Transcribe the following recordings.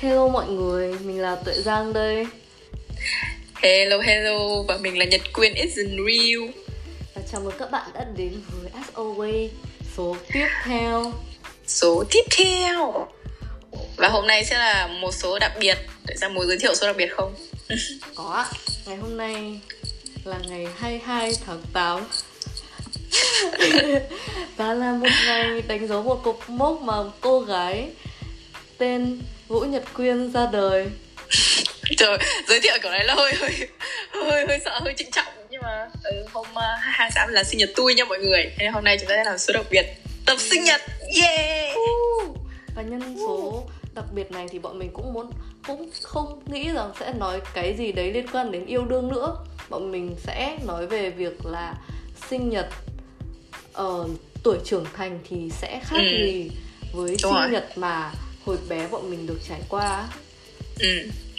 Hello mọi người, mình là Tuệ Giang đây. Hello hello và mình là Nhật Quyên isn't real. Và chào mừng các bạn đã đến với As Always số tiếp theo. Số tiếp theo. Và hôm nay sẽ là một số đặc biệt. Tại sao muốn giới thiệu số đặc biệt không? Có ạ, ngày hôm nay là ngày 22 tháng 8 Và là một ngày đánh dấu một cột mốc mà cô gái tên Vũ Nhật Quyên ra đời Trời, giới thiệu kiểu này là hơi hơi hơi hơi sợ, hơi trịnh trọng nhưng mà ừ, hôm uh, 22 tháng là sinh nhật tôi nha mọi người. Nên hôm nay chúng ta sẽ làm số đặc biệt tập sinh nhật. Yeah. Và nhân số đặc biệt này thì bọn mình cũng muốn cũng không nghĩ rằng sẽ nói cái gì đấy liên quan đến yêu đương nữa. Bọn mình sẽ nói về việc là sinh nhật ở tuổi trưởng thành thì sẽ khác Ừ. gì với Đúng sinh rồi. nhật mà hồi bé bọn mình được trải qua. Ừ.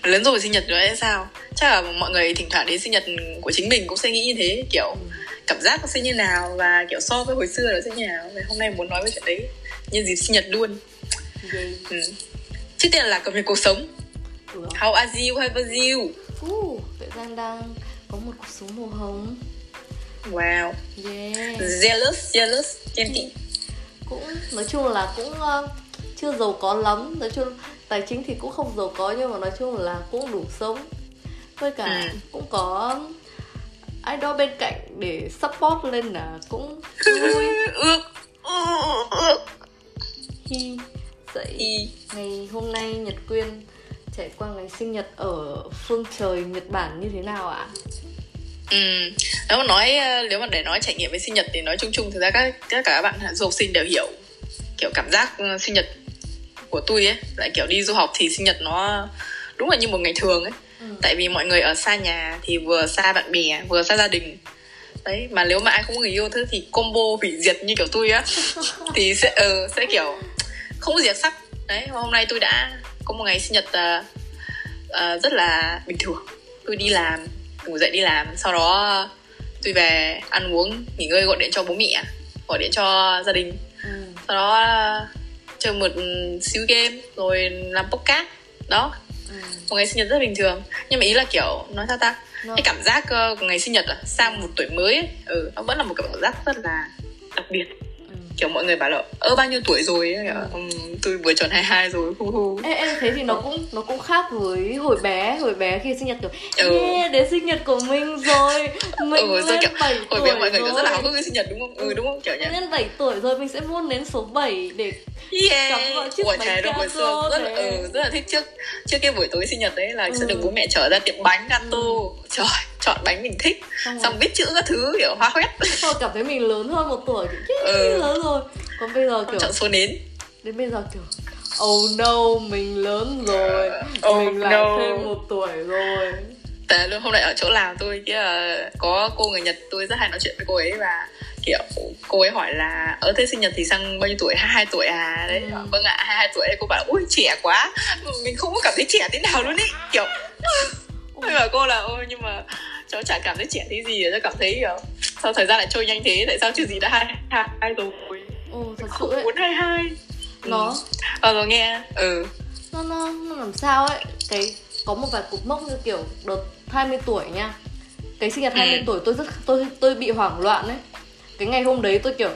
Lớn rồi sinh nhật rồi hay sao? Chắc là mọi người thỉnh thoảng đến sinh nhật của chính mình cũng sẽ nghĩ như thế, kiểu cảm giác nó sẽ như nào và kiểu so với hồi xưa nó sẽ như nào. Và hôm nay muốn nói về chuyện đấy nhân dịp sinh nhật luôn. Yay. Ừ. Trước tiên là cập nhật cuộc sống. Ừ. How are you? How are you? Uh, Tuệ Giang đang có một cuộc sống màu hồng. Wow. Yeah. Jealous, jealous, ghen tị. cũng nói chung là cũng ờ, chưa giàu có lắm nói chung tài chính thì cũng không giàu có nhưng mà nói chung là cũng đủ sống với cả Ừ. cũng có ai đó bên cạnh để support lên là cũng vui Ước. Dậy Hi. ngày hôm nay Nhật Quyên trải qua ngày sinh nhật ở phương trời Nhật Bản như thế nào ạ? Ừ. Nếu mà nói nếu mà để nói trải nghiệm với sinh nhật thì nói chung chung thực ra các tất cả các bạn du học sinh đều hiểu kiểu cảm giác sinh nhật của tôi ấy lại kiểu đi du học thì sinh nhật nó đúng là như một ngày thường ấy. Ừ. tại vì mọi người ở xa nhà thì vừa xa bạn bè vừa xa gia đình. Đấy mà nếu mà ai không có người yêu thế thì combo hủy diệt như kiểu tôi á. Thì sẽ ờ, sẽ kiểu không có đặc sắc. Đấy hôm nay tôi đã có một ngày sinh nhật ờ, ờ, rất là bình thường. Tôi đi làm ngủ dậy đi làm sau đó tôi về ăn uống nghỉ ngơi gọi điện cho bố mẹ gọi điện cho gia đình. Ừ. sau đó chơi một xíu game rồi làm podcast đó Ừ. một ngày sinh nhật rất bình thường nhưng mà ý là kiểu nói sao ta Nó- cái cảm giác ờ, của ngày sinh nhật à, sang một tuổi mới ấy, ừ, nó vẫn là một cảm giác rất là đặc biệt Ừ. kiểu mọi người bảo là ơ bao nhiêu tuổi rồi? Ấy, kiểu, "Ừm, tôi vừa tròn 22 rồi. Hu hu. Ê, ê, thế thì nó cũng nó cũng khác với hồi bé hồi bé khi sinh nhật kiểu Ừ. yeah, đến sinh nhật của mình rồi mình ừ, lên kiểu, 7 hồi tuổi bé mọi người kiểu rất là rồi. háo với sinh nhật đúng không? Ừ đúng không? Kiểu nhá lên 7 tuổi rồi mình sẽ muốn đến số 7 để yeah. cắm vào chiếc Ủa, bánh xưa gato rất là, ừ, rất là thích trước trước cái buổi tối sinh nhật đấy là sẽ Ừ. được bố mẹ chở ra tiệm bánh gato trời chọn bánh mình thích Xong rồi. xong viết chữ các thứ kiểu hoa hoét Xong rồi cảm thấy mình lớn hơn một tuổi yeah, Ừ. lớn rồi còn bây giờ kiểu chọn số nến. Đến bây giờ kiểu oh no mình lớn rồi. Oh mình lại no. thêm một tuổi rồi. Tại luôn hôm nay ở chỗ làm tôi kia là có cô người Nhật tôi rất hay nói chuyện với cô ấy và kiểu cô ấy hỏi là ở thế sinh nhật thì sang bao nhiêu tuổi? 22 tuổi à. Đấy Ừ. vâng ạ 22 tuổi. Cô bảo ui trẻ quá. Mình không có cảm thấy trẻ thế nào luôn ý. Kiểu tôi bảo cô là ôi nhưng mà cháu chả cảm thấy trẻ thế gì cháu cảm thấy kiểu sao thời gian lại trôi nhanh thế? Tại sao chưa gì đã hai hai hai rồi ừ, thật sự ấy. muốn hai hai nó? Ờ rồi nghe. Ừ. Nó, nó nó làm sao ấy? Cái có một vài cục mốc như kiểu đợt 20 tuổi nha. Cái sinh nhật 20 Ừ. tuổi tôi rất tôi tôi bị hoảng loạn ấy. Cái ngày hôm đấy tôi kiểu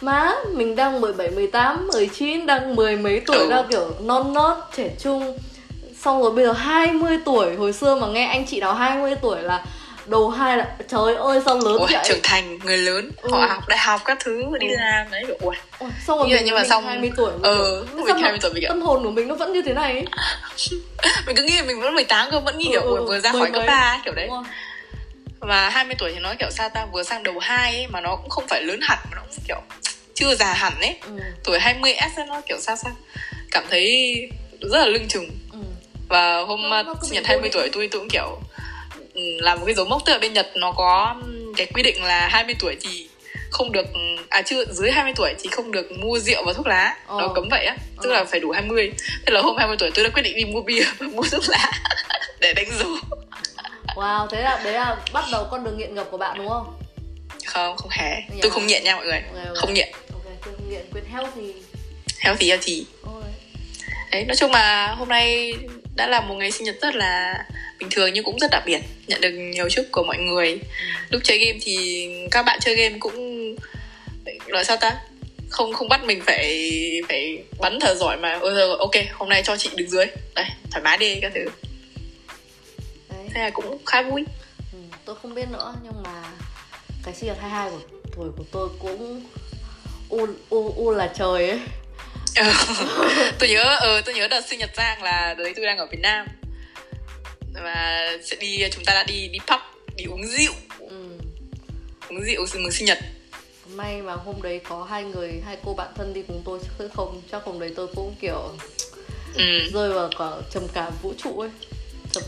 má mình đang 17, 18, 19 đang mười mấy tuổi Ừ. đang kiểu non nớt trẻ trung. Xong rồi bây giờ 20 tuổi hồi xưa mà nghe anh chị nào 20 tuổi là đầu hai là trời ơi sao lớn Ủa, vậy trưởng thành người lớn Ừ. họ học đại học các thứ đi Ừ. làm đấy ui Ôi, xong rồi Nhưng mình, nhưng mà mình xong- 20 tuổi mình ờ, kiểu, mình sao mà 20 tuổi mình tâm hồn của mình nó vẫn như thế này mình cứ nghĩ mình vẫn 18 cơ vẫn nghĩ kiểu Ừ, ừ, vừa, ừ, ra khỏi cấp. 3 kiểu đấy Đúng và 20 tuổi thì nó kiểu sao ta vừa sang đầu hai ấy mà nó cũng không phải lớn hẳn mà nó cũng kiểu chưa già hẳn ấy Ừ, tuổi 20 s nó kiểu sao sao cảm thấy rất là lưng chừng ừ. và hôm Nó- nó sinh nhật vô 20 định. tuổi tôi tôi cũng kiểu làm một cái dấu mốc tức là bên Nhật nó có cái quy định là 20 tuổi thì không được à chưa dưới 20 tuổi thì không được mua rượu và thuốc lá Ờ. nó cấm vậy á tức Ờ. là phải đủ 20 thế là hôm 20 tuổi tôi đã quyết định đi mua bia và mua thuốc lá để đánh dấu Wow, thế là đấy là bắt đầu con đường nghiện ngập của bạn đúng không? không không hề Dạ. tôi không nghiện nha mọi người Ok, ok. không nghiện Ok, tôi không nghiện, quên healthy. healthy healthy Ôi. đấy nói chung là hôm nay đã là một ngày sinh nhật rất là bình thường nhưng cũng rất đặc biệt nhận được nhiều chúc của mọi người. Lúc chơi game thì các bạn chơi game cũng nói sao ta? Không không bắt mình phải phải bắn thở giỏi mà. Ôi giờ ok hôm nay cho chị đứng dưới. Đây thoải mái đi các thứ. Đấy. Thế là cũng khá vui. Ừ, tôi không biết nữa nhưng mà cái sinh nhật 22 của tuổi của tôi cũng u u u là trời ấy tôi nhớ ờ tôi nhớ đợt sinh nhật giang là đấy tôi đang ở việt nam và sẽ đi chúng ta đã đi đi pub đi uống rượu ừ. uống rượu mừng sinh nhật may mà hôm đấy có hai người hai cô bạn thân đi cùng tôi chứ không chắc hôm đấy tôi cũng kiểu ừ. rơi vào cả trầm cảm vũ trụ ấy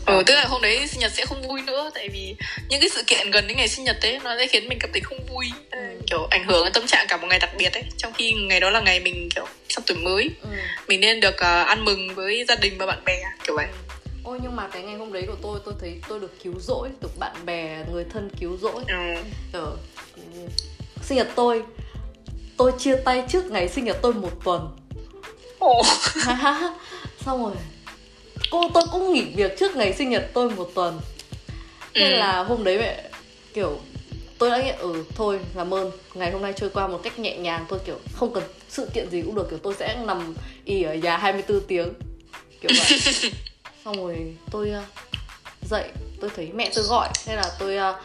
Ừ, tức là hôm đấy sinh nhật sẽ không vui nữa tại vì những cái sự kiện gần đến ngày sinh nhật ấy nó sẽ khiến mình cảm thấy không vui Ừ. kiểu ảnh hưởng đến tâm trạng cả một ngày đặc biệt ấy trong khi ngày đó là ngày mình kiểu sắp tuổi mới ừ. mình nên được ờ, ăn mừng với gia đình và bạn bè kiểu vậy ôi nhưng mà cái ngày hôm đấy của tôi tôi thấy tôi được cứu rỗi được bạn bè người thân cứu rỗi ừ. ở sinh nhật tôi tôi chia tay trước ngày sinh nhật tôi một tuần Ồ. xong rồi cô tôi cũng nghỉ việc trước ngày sinh nhật tôi một tuần. Thế Ừ. là hôm đấy mẹ kiểu tôi đã nghĩ ừ thôi làm ơn. Ngày hôm nay trôi qua một cách nhẹ nhàng tôi kiểu không cần sự kiện gì cũng được. Kiểu tôi sẽ nằm ì ở nhà 24 tiếng. Kiểu vậy. Xong rồi tôi ờ, dậy tôi thấy mẹ tôi gọi. Thế là tôi ờ,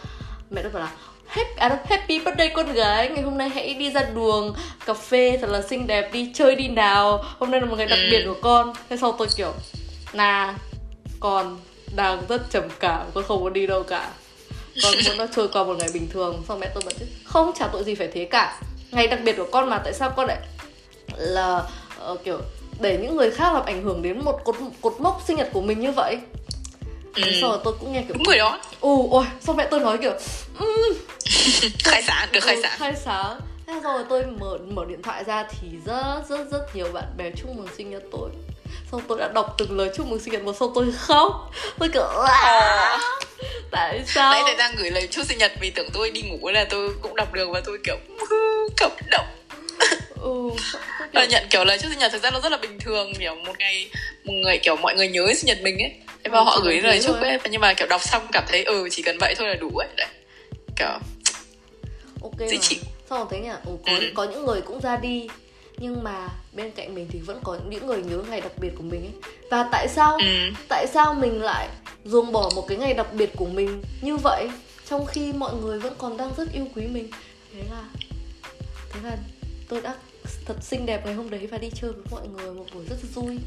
mẹ tôi bảo là happy, à, happy birthday con gái. Ngày hôm nay hãy đi ra đường cà phê thật là xinh đẹp đi chơi đi nào. Hôm nay là một ngày đặc Ừ. biệt của con. Thế sau tôi kiểu nà con đang rất trầm cảm con không muốn đi đâu cả. Con muốn nó trôi qua một ngày bình thường. Xong mẹ tôi chứ không chả tội gì phải thế cả. Ngày đặc biệt của con mà tại sao con lại là ờ, kiểu để những người khác làm ảnh hưởng đến một cột cột mốc sinh nhật của mình như vậy? Ừ. Sau rồi tôi cũng nghe kiểu đúng rồi đó. Ù ôi xong mẹ tôi nói kiểu khai sáng được khai ừ, sáng. khai sáng. Thế rồi tôi mở mở điện thoại ra thì rất rất rất nhiều bạn bè chúc mừng sinh nhật tôi xong tôi đã đọc từng lời chúc mừng sinh nhật một xong tôi khóc. Tôi kiểu "À, tại sao? Đấy tại đang gửi lời chúc sinh nhật vì tưởng tôi đi ngủ là tôi cũng đọc được và tôi kiểu cảm động. Ừ, nhận kiểu lời chúc sinh nhật thực ra nó rất là bình thường kiểu một ngày một người kiểu mọi người nhớ sinh nhật mình ấy. Thế và Ừ, họ gửi lời chúc thôi. ấy nhưng mà kiểu đọc xong cảm thấy ừ chỉ cần vậy thôi là đủ ấy. Đấy. Kiểu ok dễ chịu. xong rồi thấy nhỉ? Ừ, có, Ừ. có những người cũng ra đi nhưng mà bên cạnh mình thì vẫn có những người nhớ ngày đặc biệt của mình ấy. Và tại sao ừ. tại sao mình lại ruồng bỏ một cái ngày đặc biệt của mình như vậy trong khi mọi người vẫn còn đang rất yêu quý mình? Thế là thế là tôi đã thật xinh đẹp ngày hôm đấy và đi chơi với mọi người một buổi rất vui.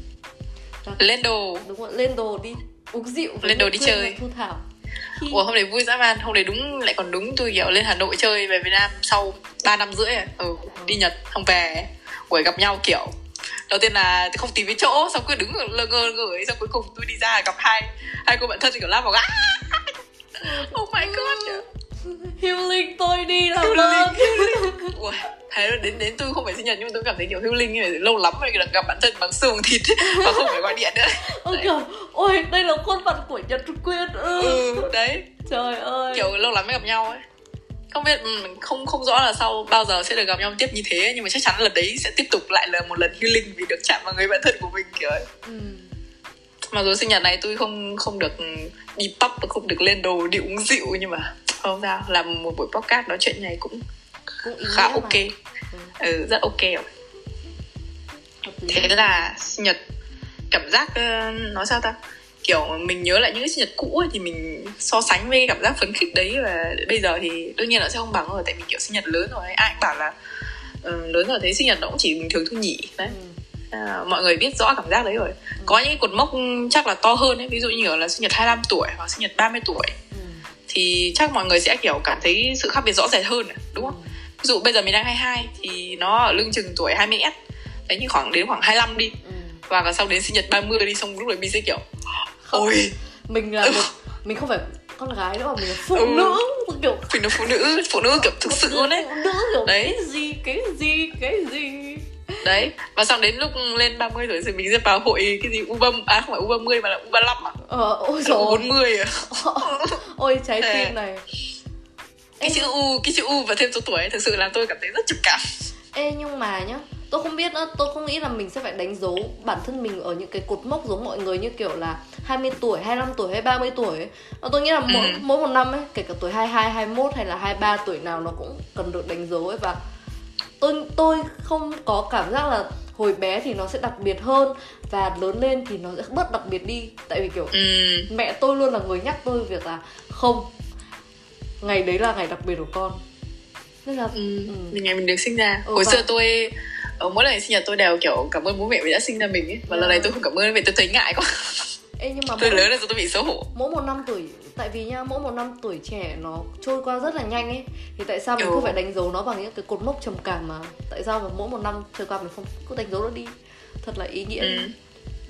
Và lên đồ. Đúng rồi lên đồ đi uống rượu với Lên đồ đi chơi. thu thảo. Ủa hôm đấy vui dã man Hôm đấy đúng lại còn đúng tôi kiểu lên Hà Nội chơi về Việt Nam sau 3 năm rưỡi à. ừ, đi Nhật không về buổi gặp nhau kiểu đầu tiên là không tìm cái chỗ xong cứ đứng lơ ngơ ấy xong cuối cùng tôi đi ra gặp hai hai cô bạn thân kiểu lao vào gã oh my god. Healing tôi đi làm ơn Ui, thế đến đến tôi không phải sinh nhật nhưng mà tôi cảm thấy kiểu healing như này lâu lắm rồi được gặp bạn thân bằng xương thịt và không phải gọi điện nữa. Ôi kiểu ôi đây là khuôn mặt của nhật quyên. Ừ. ừ đấy. Trời ơi. Kiểu lâu lắm mới gặp nhau ấy không biết ừ, không không rõ là sau bao giờ sẽ được gặp nhau tiếp như thế nhưng mà chắc chắn lần đấy sẽ tiếp tục lại là một lần healing vì được chạm vào người bạn thân của mình kiểu ấy. Ừ. mặc dù sinh nhật này tôi không không được đi pub và không được lên đồ đi uống rượu nhưng mà không sao làm một buổi podcast nói chuyện này cũng cũng khá ok mà. Ừ, ừ, rất ok rồi. Thế là sinh nhật cảm giác ờ, nói sao ta kiểu mình nhớ lại những cái sinh nhật cũ ấy, thì mình so sánh với cái cảm giác phấn khích đấy và bây giờ thì đương nhiên nó sẽ không bằng rồi tại vì kiểu sinh nhật lớn rồi ai cũng bảo là ừ, lớn rồi thấy sinh nhật nó cũng chỉ bình thường thôi nhỉ. Đấy. Ừ. à, mọi người biết rõ cảm giác đấy rồi. Có những cái cột mốc chắc là to hơn ấy ví dụ như kiểu là sinh nhật 25 tuổi hoặc sinh nhật 30 tuổi. Ừ. thì chắc mọi người sẽ kiểu cảm thấy sự khác biệt rõ rệt hơn đúng không? Ví dụ bây giờ mình đang 22 thì nó ở lưng chừng tuổi 20s đấy nhưng khoảng đến khoảng 25 đi. Ừ. và sau đến sinh nhật 30 đi xong lúc đấy mình sẽ kiểu ôi. Mình là một mình không phải con gái nữa mà mình là phụ Ừ. nữ kiểu mình là phụ nữ phụ nữ kiểu thực sự luôn đấy phụ nữ kiểu Đấy. cái gì cái gì cái gì? Đấy. Và xong đến lúc lên 30 tuổi thì mình sẽ vào hội cái gì u băm à không phải u 30 mà là u 35 à ờ ôi u trời 40 à ôi trái tim này. Cái chữ u cái chữ u và thêm số tuổi thực sự làm tôi cảm thấy rất trầm cảm. Ê nhưng mà nhá tôi không biết nữa tôi không nghĩ là mình sẽ phải đánh dấu bản thân mình ở những cái cột mốc giống mọi người như kiểu là 20 tuổi 25 tuổi hay 30 tuổi ấy. Và tôi nghĩ là mỗi Ừ. mỗi một năm ấy kể cả tuổi 22 21 hay là 23 tuổi nào nó cũng cần được đánh dấu ấy và tôi tôi không có cảm giác là hồi bé thì nó sẽ đặc biệt hơn và lớn lên thì nó sẽ bớt đặc biệt đi tại vì kiểu ừ. mẹ tôi luôn là người nhắc tôi việc là không ngày đấy là ngày đặc biệt của con nên là Ừ. ừ. Mình ngày mình được sinh ra. Ừ, hồi và- xưa tôi ở mỗi lần sinh nhật tôi đều kiểu cảm ơn bố mẹ vì đã sinh ra mình ấy. Và lần này tôi không cảm ơn vì tôi thấy ngại quá. Ê, nhưng mà tôi mỗi, lớn rồi tôi bị xấu hổ. mỗi một năm tuổi tại vì nha mỗi một năm tuổi trẻ nó trôi qua rất là nhanh ấy. Thì tại sao mình Ừ. cứ phải đánh dấu nó bằng những cái cột mốc trầm cảm mà? Tại sao mà mỗi một năm trôi qua mình không cứ đánh dấu nó đi? Thật là ý nghĩa Ừ.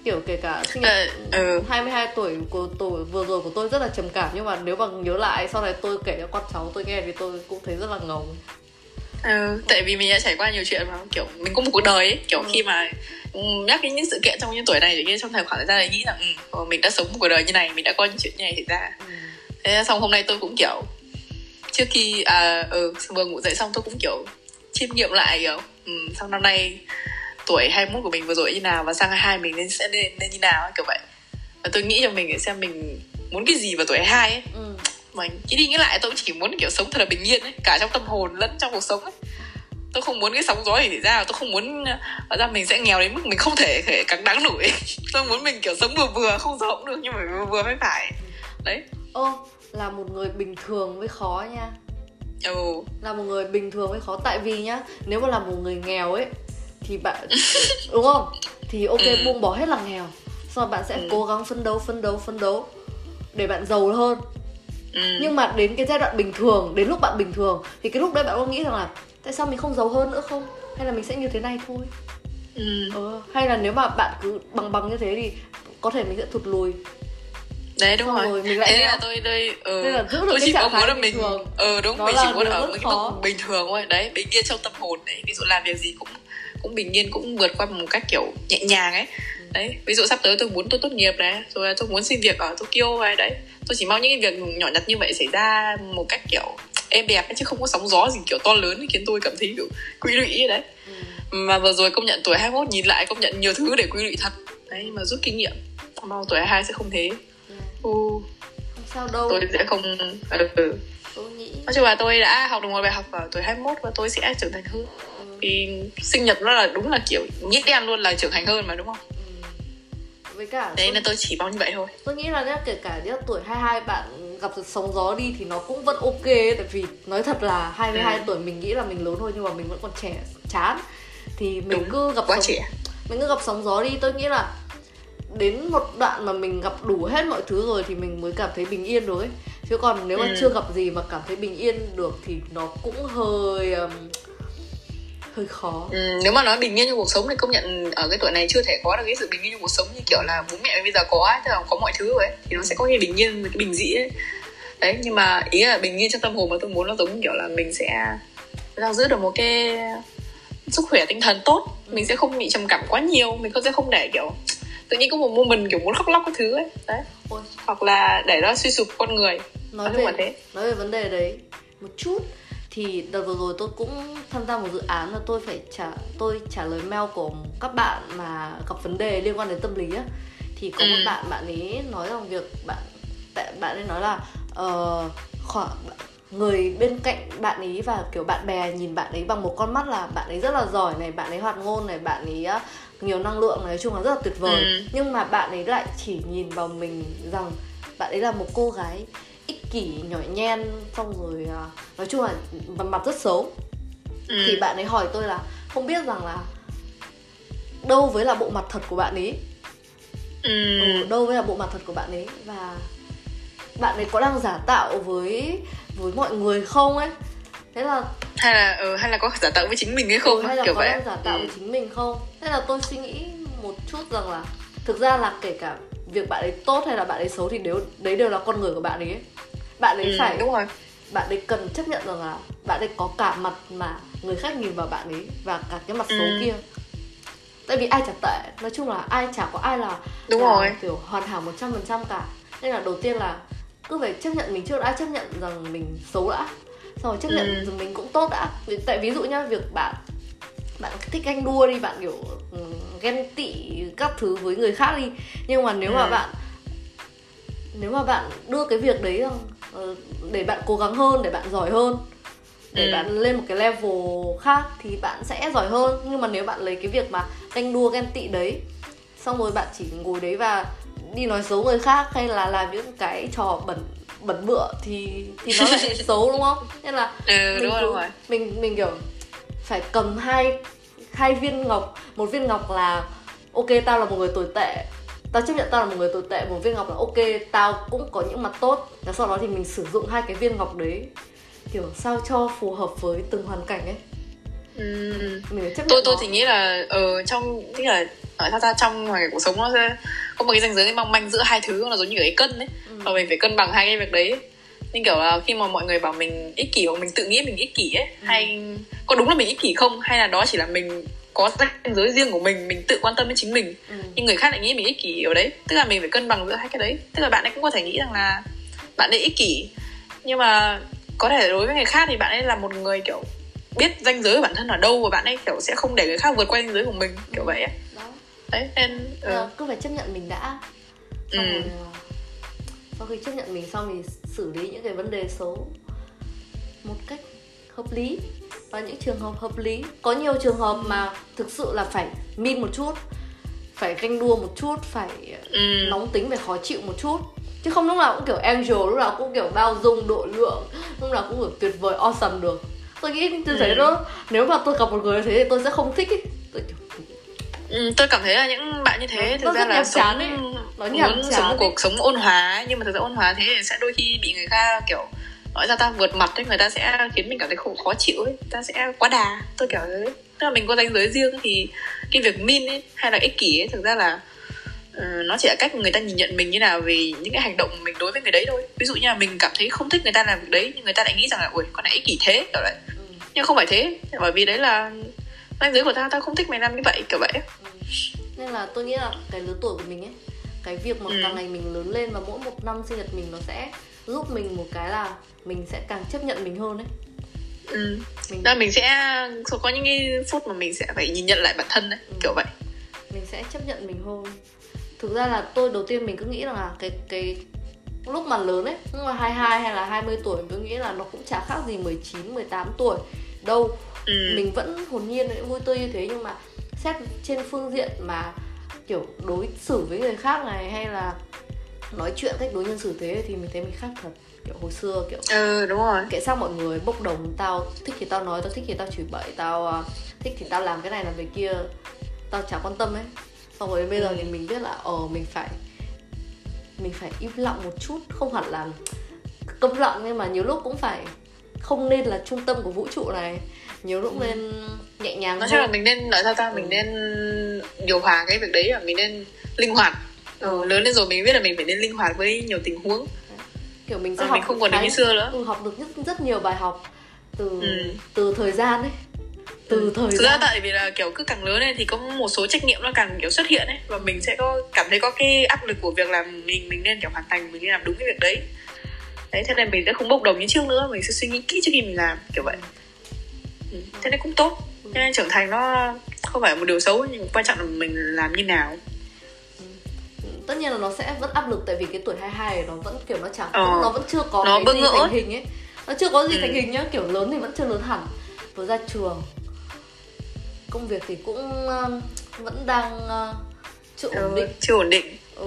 kiểu kể cả sinh nhật Ờ, ừ. 22 tuổi của tuổi vừa rồi của tôi rất là trầm cảm nhưng mà nếu mà nhớ lại sau này tôi kể cho con cháu tôi nghe thì tôi cũng thấy rất là ngầu Ừ, tại vì mình đã trải qua nhiều chuyện mà kiểu mình có một cuộc đời ấy kiểu Ừ. khi mà ừ, nhắc đến những sự kiện trong những tuổi này thì trong thời khoảng thời gian này nghĩ rằng ừ, ờ, mình đã sống một cuộc đời như này mình đã có những chuyện như này xảy ra ừ. thế xong hôm nay tôi cũng kiểu trước khi à ừ, vừa ngủ dậy xong tôi cũng kiểu chiêm nghiệm lại kiểu ừ, sau năm nay tuổi 21 của mình vừa rồi như nào và sang 22 mình nên sẽ lên lên như nào ấy, kiểu vậy. Và tôi nghĩ cho mình để xem mình muốn cái gì vào tuổi 22 ấy. Ừ. mà nghĩ đi nghĩ lại tôi cũng chỉ muốn kiểu sống thật là bình yên ấy cả trong tâm hồn lẫn trong cuộc sống ấy. Tôi không muốn cái sóng gió gì xảy ra tôi không muốn ở ra mình sẽ nghèo đến mức mình không thể thể cắn đáng nổi. Tôi muốn mình kiểu sống vừa vừa không giàu cũng được nhưng mà vừa vừa mới phải. Đấy. Ô là một người bình thường mới khó nha. Ừ là một người bình thường mới khó. Tại vì nhá nếu mà là một người nghèo ấy thì bạn đúng không? Thì ok Ừ. buông bỏ hết là nghèo. Rồi bạn sẽ Ừ. cố gắng phấn đấu phấn đấu phấn đấu để bạn giàu hơn. Ừ. Nhưng mà đến cái giai đoạn bình thường đến lúc bạn bình thường thì cái lúc đấy bạn có nghĩ rằng là tại sao mình không giàu hơn nữa không? Hay là mình sẽ như thế này thôi? Ừ. Ờ, hay là nếu mà bạn cứ bằng bằng như thế thì có thể mình sẽ thụt lùi. Đấy đúng Xong rồi, rồi mình lại thế là tôi đây ừ, Nên là giữ được tôi cái chỉ trạng mong muốn thái là bình mình thường. ừ đúng Nó mình chỉ muốn ở một cái mức bình thường thôi. Đấy bình yên trong tâm hồn đấy ví dụ làm việc gì cũng cũng bình yên cũng vượt qua một cách kiểu nhẹ nhàng ấy. Đấy ví dụ sắp tới tôi muốn tôi tốt nghiệp này rồi tôi muốn xin việc ở Tokyo này đấy. Tôi chỉ mong những cái việc nhỏ nhặt như vậy xảy ra một cách kiểu êm đẹp ấy, chứ không có sóng gió gì kiểu to lớn khiến tôi cảm thấy kiểu quỹ lụy ấy đấy. Ừ. mà vừa rồi công nhận tuổi 21 nhìn lại công nhận nhiều thứ để quy lụy thật. Đấy mà rút kinh nghiệm mong tuổi 22 sẽ không thế. Ừ, không sao đâu? Tôi sẽ không ừ, tôi nghĩ nói chung là tôi đã học được một bài học ở tuổi 21 và tôi sẽ trưởng thành hơn. Thì sinh nhật nó là đúng là kiểu nghĩa đen luôn là trưởng thành hơn mà đúng không Ừ. với cả đấy tôi, nên tôi chỉ mong như vậy thôi tôi nghĩ là nhá kể cả nhá tuổi 22 bạn gặp được sóng gió đi thì nó cũng vẫn ok tại vì nói thật là 22 Ừ. tuổi mình nghĩ là mình lớn thôi nhưng mà mình vẫn còn trẻ chán thì mình Đúng, cứ gặp quá sóng, trẻ mình cứ gặp sóng gió đi tôi nghĩ là đến một đoạn mà mình gặp đủ hết mọi thứ rồi thì mình mới cảm thấy bình yên được ấy chứ còn nếu mà Ừ. chưa gặp gì mà cảm thấy bình yên được thì nó cũng hơi um, hơi khó. Ừ, nếu mà nói bình yên trong cuộc sống thì công nhận ở cái tuổi này chưa thể có được cái sự bình yên trong cuộc sống như kiểu là bố mẹ bây giờ có ấy, tức là có mọi thứ rồi ấy thì nó sẽ có cái bình yên cái bình dị ấy. Đấy nhưng mà ý là bình yên trong tâm hồn mà tôi muốn nó giống kiểu là mình sẽ đang giữ được một cái sức khỏe tinh thần tốt. Mình sẽ không bị trầm cảm quá nhiều mình không sẽ không để kiểu tự nhiên có một moment kiểu muốn khóc lóc cái thứ ấy. Đấy. Ôi, hoặc là để nó suy sụp con người. Nói về thế. nói về vấn đề đấy một chút thì đợt vừa rồi tôi cũng tham gia một dự án là tôi phải trả tôi trả lời mail của các bạn mà gặp vấn đề liên quan đến tâm lý á thì có một Ừ. bạn bạn ấy nói rằng việc bạn tại bạn ấy nói là uh, khoảng người bên cạnh bạn ấy và kiểu bạn bè nhìn bạn ấy bằng một con mắt là bạn ấy rất là giỏi này bạn ấy hoạt ngôn này bạn ấy nhiều năng lượng này nói chung là rất là tuyệt vời Ừ. nhưng mà bạn ấy lại chỉ nhìn vào mình rằng bạn ấy là một cô gái kỷ nhỏ nhen xong rồi à, nói chung là mặt mặt rất xấu. Ừ. thì bạn ấy hỏi tôi là không biết rằng là đâu với là bộ mặt thật của bạn ấy? Ừ. ừ, đâu với là bộ mặt thật của bạn ấy? Và bạn ấy có đang giả tạo với với mọi người không ấy? Thế là hay là ừ, hay là có giả tạo với chính mình hay không? Ừ, hay là kiểu có vậy. đang giả tạo ừ. với chính mình không? Thế là tôi suy nghĩ một chút rằng là thực ra là kể cả việc bạn ấy tốt hay là bạn ấy xấu thì đều đấy đều là con người của bạn ấy bạn ấy Ừ, phải đúng rồi bạn ấy cần chấp nhận rằng là bạn ấy có cả mặt mà người khác nhìn vào bạn ấy và cả cái mặt xấu Ừ. kia tại vì ai chả tệ nói chung là ai chả có ai là Đúng là rồi. kiểu hoàn hảo một trăm phần trăm cả nên là đầu tiên là cứ phải chấp nhận mình trước đã chấp nhận rằng mình xấu đã xong rồi chấp nhận Ừ. rằng mình cũng tốt đã tại ví dụ nhá việc bạn bạn thích ganh đua đi bạn kiểu ừ, ghen tị các thứ với người khác đi nhưng mà nếu mà Ừ. bạn nếu mà bạn đưa cái việc đấy để bạn cố gắng hơn để bạn giỏi hơn để Ừ. bạn lên một cái level khác thì bạn sẽ giỏi hơn. Nhưng mà nếu bạn lấy cái việc mà ganh đua ghen tị đấy xong rồi bạn chỉ ngồi đấy và đi nói xấu người khác hay là làm những cái trò bẩn bẩn bựa thì thì nó lại xấu đúng không? Nên là ừ mình đúng rồi đúng rồi. mình mình kiểu phải cầm hai hai viên ngọc một viên ngọc là ok tao là một người tồi tệ tao chấp nhận tao là một người tồi tệ một viên ngọc là ok tao cũng có những mặt tốt và sau đó thì mình sử dụng hai cái viên ngọc đấy kiểu sao cho phù hợp với từng hoàn cảnh ấy ừ. mình phải chấp tôi tôi nó. thì nghĩ là ở trong tức là ở sao ta trong ngoài cuộc sống nó sẽ có một cái ranh giới mong manh giữa hai thứ nó giống như cái cân đấy Ừ. và mình phải cân bằng hai cái việc đấy nhưng kiểu là khi mà mọi người bảo mình ích kỷ hoặc mình tự nghĩ mình ích kỷ ấy Ừ. hay có đúng là mình ích kỷ không hay là đó chỉ là mình có ranh giới riêng của mình mình tự quan tâm đến chính mình ừ. nhưng người khác lại nghĩ mình ích kỷ ở đấy tức là mình phải cân bằng giữa hai cái đấy tức là bạn ấy cũng có thể nghĩ rằng là bạn ấy ích kỷ nhưng mà có thể đối với người khác thì bạn ấy là một người kiểu biết ranh giới của bản thân ở đâu và bạn ấy kiểu sẽ không để người khác vượt qua ranh giới của mình kiểu vậy ấy. đó đấy nên. Ờ, cứ phải chấp nhận mình đã xong Ừ. rồi ờ, sau khi chấp nhận mình xong thì xử lý những cái vấn đề xấu một cách hợp lý và những trường hợp hợp lý có nhiều trường hợp mà thực sự là phải min một chút phải ganh đua một chút phải Ừ. nóng tính phải khó chịu một chút chứ không lúc nào cũng kiểu angel lúc nào cũng kiểu bao dung độ lượng lúc nào cũng kiểu tuyệt vời awesome được tôi nghĩ tôi thấy Ừ. đó nếu mà tôi gặp một người như thế thì tôi sẽ không thích ấy. Tôi kiểu, Ừ, tôi cảm thấy là những bạn như thế Nó thực ra rất là sống chán ấy. Nó muốn sống một cuộc sống ôn hòa nhưng mà thực ra ôn hòa thế thì sẽ đôi khi bị người ta kiểu nói ra ta vượt mặt ấy người ta sẽ khiến mình cảm thấy khó, khó chịu ấy ta sẽ quá đà. Tôi kiểu thế. Tức là mình có ranh giới riêng thì cái việc min ấy hay là ích kỷ ấy thực ra là ừ, nó chỉ là cách người ta nhìn nhận mình như nào vì những cái hành động mình đối với người đấy thôi. Ví dụ như là mình cảm thấy không thích người ta làm việc đấy nhưng người ta lại nghĩ rằng là ui con này ích kỷ thế kiểu vậy. Ừ. nhưng không phải thế. Bởi vì đấy là ranh giới của ta ta không thích mày làm như vậy kiểu vậy nên là tôi nghĩ là cái lứa tuổi của mình ấy cái việc mà Ừ. càng ngày mình lớn lên và mỗi một năm sinh nhật mình nó sẽ giúp mình một cái là mình sẽ càng chấp nhận mình hơn ấy ừ. mình Đó, mình sẽ có những cái phút mà mình sẽ phải nhìn nhận lại bản thân đấy Ừ. kiểu vậy mình sẽ chấp nhận mình hơn thực ra là tôi đầu tiên mình cứ nghĩ rằng là cái cái lúc mà lớn ấy lúc mà 22 hay là 20 tuổi tôi nghĩ là nó cũng chả khác gì 19, 18 tuổi đâu ừ. mình vẫn hồn nhiên vui tươi như thế nhưng mà xét trên phương diện mà kiểu đối xử với người khác này hay là nói chuyện cách đối nhân xử thế thì mình thấy mình khác thật kiểu hồi xưa kiểu ừ đúng rồi. Kệ sao mọi người bốc đồng tao thích thì tao nói tao thích thì tao chửi bậy tao à, thích thì tao làm cái này làm cái kia tao chả quan tâm ấy. Xong rồi bây giờ Ừ. thì mình biết là ờ mình phải mình phải im lặng một chút không hẳn là câm lặng nhưng mà nhiều lúc cũng phải không nên là trung tâm của vũ trụ này. Nhiều lúc nên nhẹ nhàng nói chung là mình nên nói sao ta mình Ừ. nên điều hòa cái việc đấy và mình nên linh hoạt. Ừ, lớn lên rồi mình biết là mình phải nên linh hoạt với nhiều tình huống kiểu mình sẽ Ờ, học mình không còn đến như xưa nữa. ừ, học được rất rất nhiều bài học từ Ừ. từ thời gian ấy. Từ thời thực ra tại vì là kiểu cứ càng lớn lên thì có một số trách nhiệm nó càng kiểu xuất hiện ấy và mình sẽ có cảm thấy có cái áp lực của việc là mình mình nên kiểu hoàn thành mình nên làm đúng cái việc đấy. Đấy thế nên mình sẽ không bốc đồng như trước nữa mình sẽ suy nghĩ kỹ trước khi mình làm kiểu vậy. Ừ. thế nên cũng tốt. Cho nên trưởng thành nó không phải một điều xấu nhưng quan trọng là mình làm như nào tất nhiên là nó sẽ vẫn áp lực tại vì cái tuổi 22 này nó vẫn kiểu nó chẳng Ờ. nó vẫn chưa có Nó cái gì thành hình ấy nó chưa có gì Ừ. thành hình nhá kiểu lớn thì vẫn chưa lớn hẳn vừa ra trường công việc thì cũng um, vẫn đang uh, chưa ổn ừ, định chưa ổn định ừ.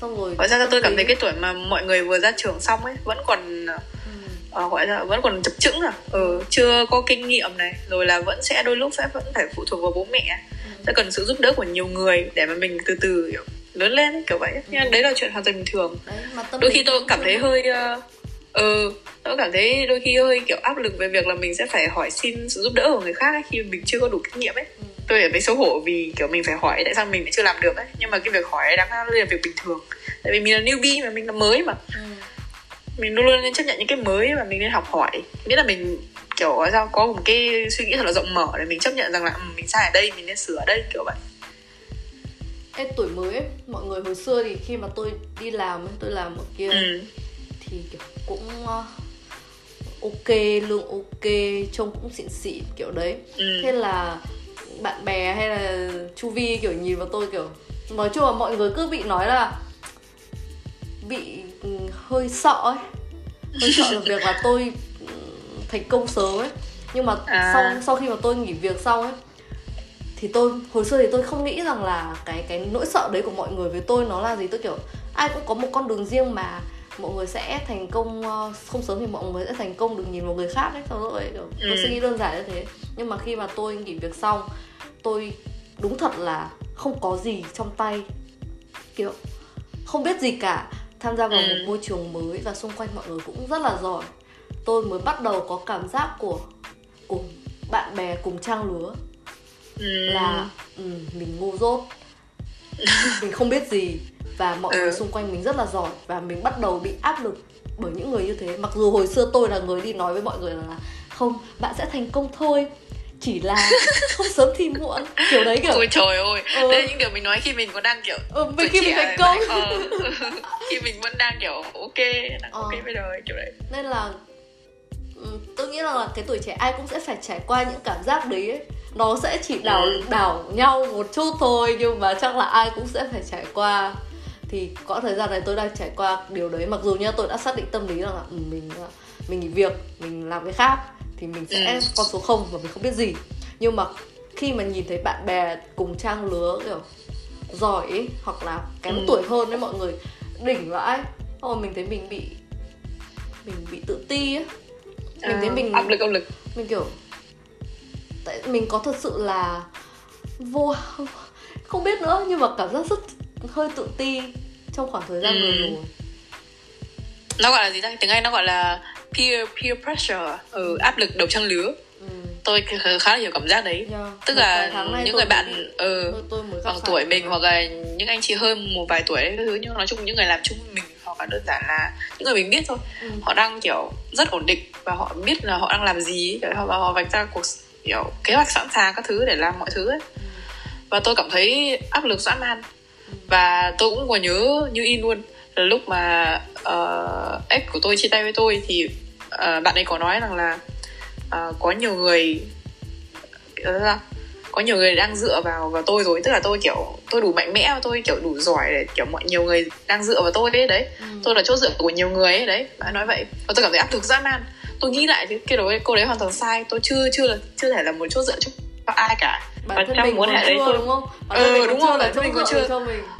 xong rồi Gọi ra tôi cảm thấy cái tuổi mà mọi người vừa ra trường xong ấy vẫn còn Ừ. ờ, gọi là vẫn còn chập chững à ừ, chưa có kinh nghiệm này rồi là vẫn sẽ đôi lúc sẽ vẫn phải phụ thuộc vào bố mẹ sẽ cần sự giúp đỡ của nhiều người để mà mình từ từ kiểu lớn lên kiểu vậy nhưng mà đấy là chuyện hoàn toàn bình thường. Đấy mà đôi khi tôi cũng cảm thấy hơi ờ, ừ tôi cảm thấy đôi khi hơi kiểu áp lực về việc là mình sẽ phải hỏi xin sự giúp đỡ của người khác ấy, khi mình chưa có đủ kinh nghiệm ấy. Ừ. tôi cảm thấy xấu hổ vì kiểu mình phải hỏi tại sao mình lại chưa làm được ấy. Nhưng mà cái việc hỏi ấy đáng ra là việc bình thường. Tại vì mình là newbie mà mình là mới mà. Ừ. mình luôn luôn nên chấp nhận những cái mới và mình nên học hỏi. Biết là mình kiểu sao có một cái suy nghĩ thật là rộng mở để mình chấp nhận rằng là ừ, mình sai ở đây mình nên sửa ở đây kiểu vậy Ê, tuổi mới ấy, mọi người hồi xưa thì khi mà tôi đi làm tôi làm ở kia ừ. thì kiểu cũng uh, ok lương ok trông cũng xịn xịn kiểu đấy ừ. thế là bạn bè hay là chu vi kiểu nhìn vào tôi kiểu nói chung là mọi người cứ bị nói là bị ừ, hơi sợ ấy hơi sợ được việc là tôi thành công sớm ấy. Nhưng mà À. sau sau khi mà tôi nghỉ việc xong ấy thì tôi hồi xưa thì tôi không nghĩ rằng là cái cái nỗi sợ đấy của mọi người với tôi nó là gì. Tôi kiểu ai cũng có một con đường riêng mà mọi người sẽ thành công ờ, không sớm thì mọi người sẽ thành công đừng nhìn vào người khác ấy. Xong rồi kiểu, tôi Ừ. suy nghĩ đơn giản như thế. Nhưng mà khi mà tôi nghỉ việc xong tôi đúng thật là không có gì trong tay. Kiểu không biết gì cả. Tham gia vào Ừ. một môi trường mới và xung quanh mọi người cũng rất là giỏi tôi mới bắt đầu có cảm giác của của bạn bè cùng trang lứa Ừ. là ừ, mình ngu dốt mình không biết gì và mọi Ừ. người xung quanh mình rất là giỏi và mình bắt đầu bị áp lực bởi những người như thế mặc dù hồi xưa tôi là người đi nói với mọi người là không bạn sẽ thành công thôi chỉ là không sớm thì muộn kiểu đấy kiểu Ôi trời ơi, Ừ. đây là những điều mình nói khi mình còn đang kiểu ừ, mình khi mình thành công ờ, khi mình vẫn đang kiểu ok, đang Ờ. ok bây giờ kiểu đấy. nên là tôi nghĩ là cái tuổi trẻ ai cũng sẽ phải trải qua những cảm giác đấy ấy. nó sẽ chỉ đảo Ừ. đảo nhau một chút thôi nhưng mà chắc là ai cũng sẽ phải trải qua thì có thời gian này tôi đang trải qua điều đấy mặc dù nha tôi đã xác định tâm lý rằng là ừ, mình ờ, mình nghỉ việc mình làm cái khác thì mình sẽ Ừ. con số không và mình không biết gì nhưng mà khi mà nhìn thấy bạn bè cùng trang lứa kiểu giỏi ấy, hoặc là kém Ừ. tuổi hơn ấy mọi người đỉnh vãi rồi mình thấy mình bị mình bị tự ti ấy mình thấy Ờ, mình áp lực áp lực. mình kiểu tại mình có thật sự là vô không biết nữa nhưng mà cảm giác rất hơi tự ti trong khoảng thời gian Ừ. vừa rồi Nó gọi là gì ta? Tiếng Anh nó gọi là peer peer pressure, ừ, áp lực đầu trang lứa. ừ. Tôi khá là hiểu cảm giác đấy. Yeah. Tức Một là những người bạn ừ, tôi, tôi bằng tuổi mình hoặc là những anh chị hơn một vài tuổi ấy, thứ nhưng nói chung những người làm chung với mình là đơn giản là những người mình biết thôi. Ừ. họ đang kiểu rất ổn định và họ biết là họ đang làm gì và họ vạch ra cuộc kiểu kế hoạch sẵn sàng các thứ để làm mọi thứ ấy. Và tôi cảm thấy áp lực dã man. Và tôi cũng còn nhớ như in luôn là lúc mà uh, ex của tôi chia tay với tôi thì ờ, bạn ấy có nói rằng là ờ, có nhiều người? Có nhiều người đang dựa vào vào tôi rồi. Tức là tôi kiểu tôi đủ mạnh mẽ và tôi kiểu đủ giỏi để kiểu mọi nhiều người đang dựa vào tôi đấy đấy. Ừ. tôi là chỗ dựa của nhiều người ấy đấy. Bạn nói vậy. Và tôi cảm thấy áp lực dã man tôi nghĩ lại thì cái đấy cô đấy hoàn toàn sai. Tôi chưa chưa là chưa thể là một chỗ dựa cho ai cả. Bản thân mình quan hệ đấy tôi đúng không? Bản Ừ, đúng rồi, bản thân mình còn chưa.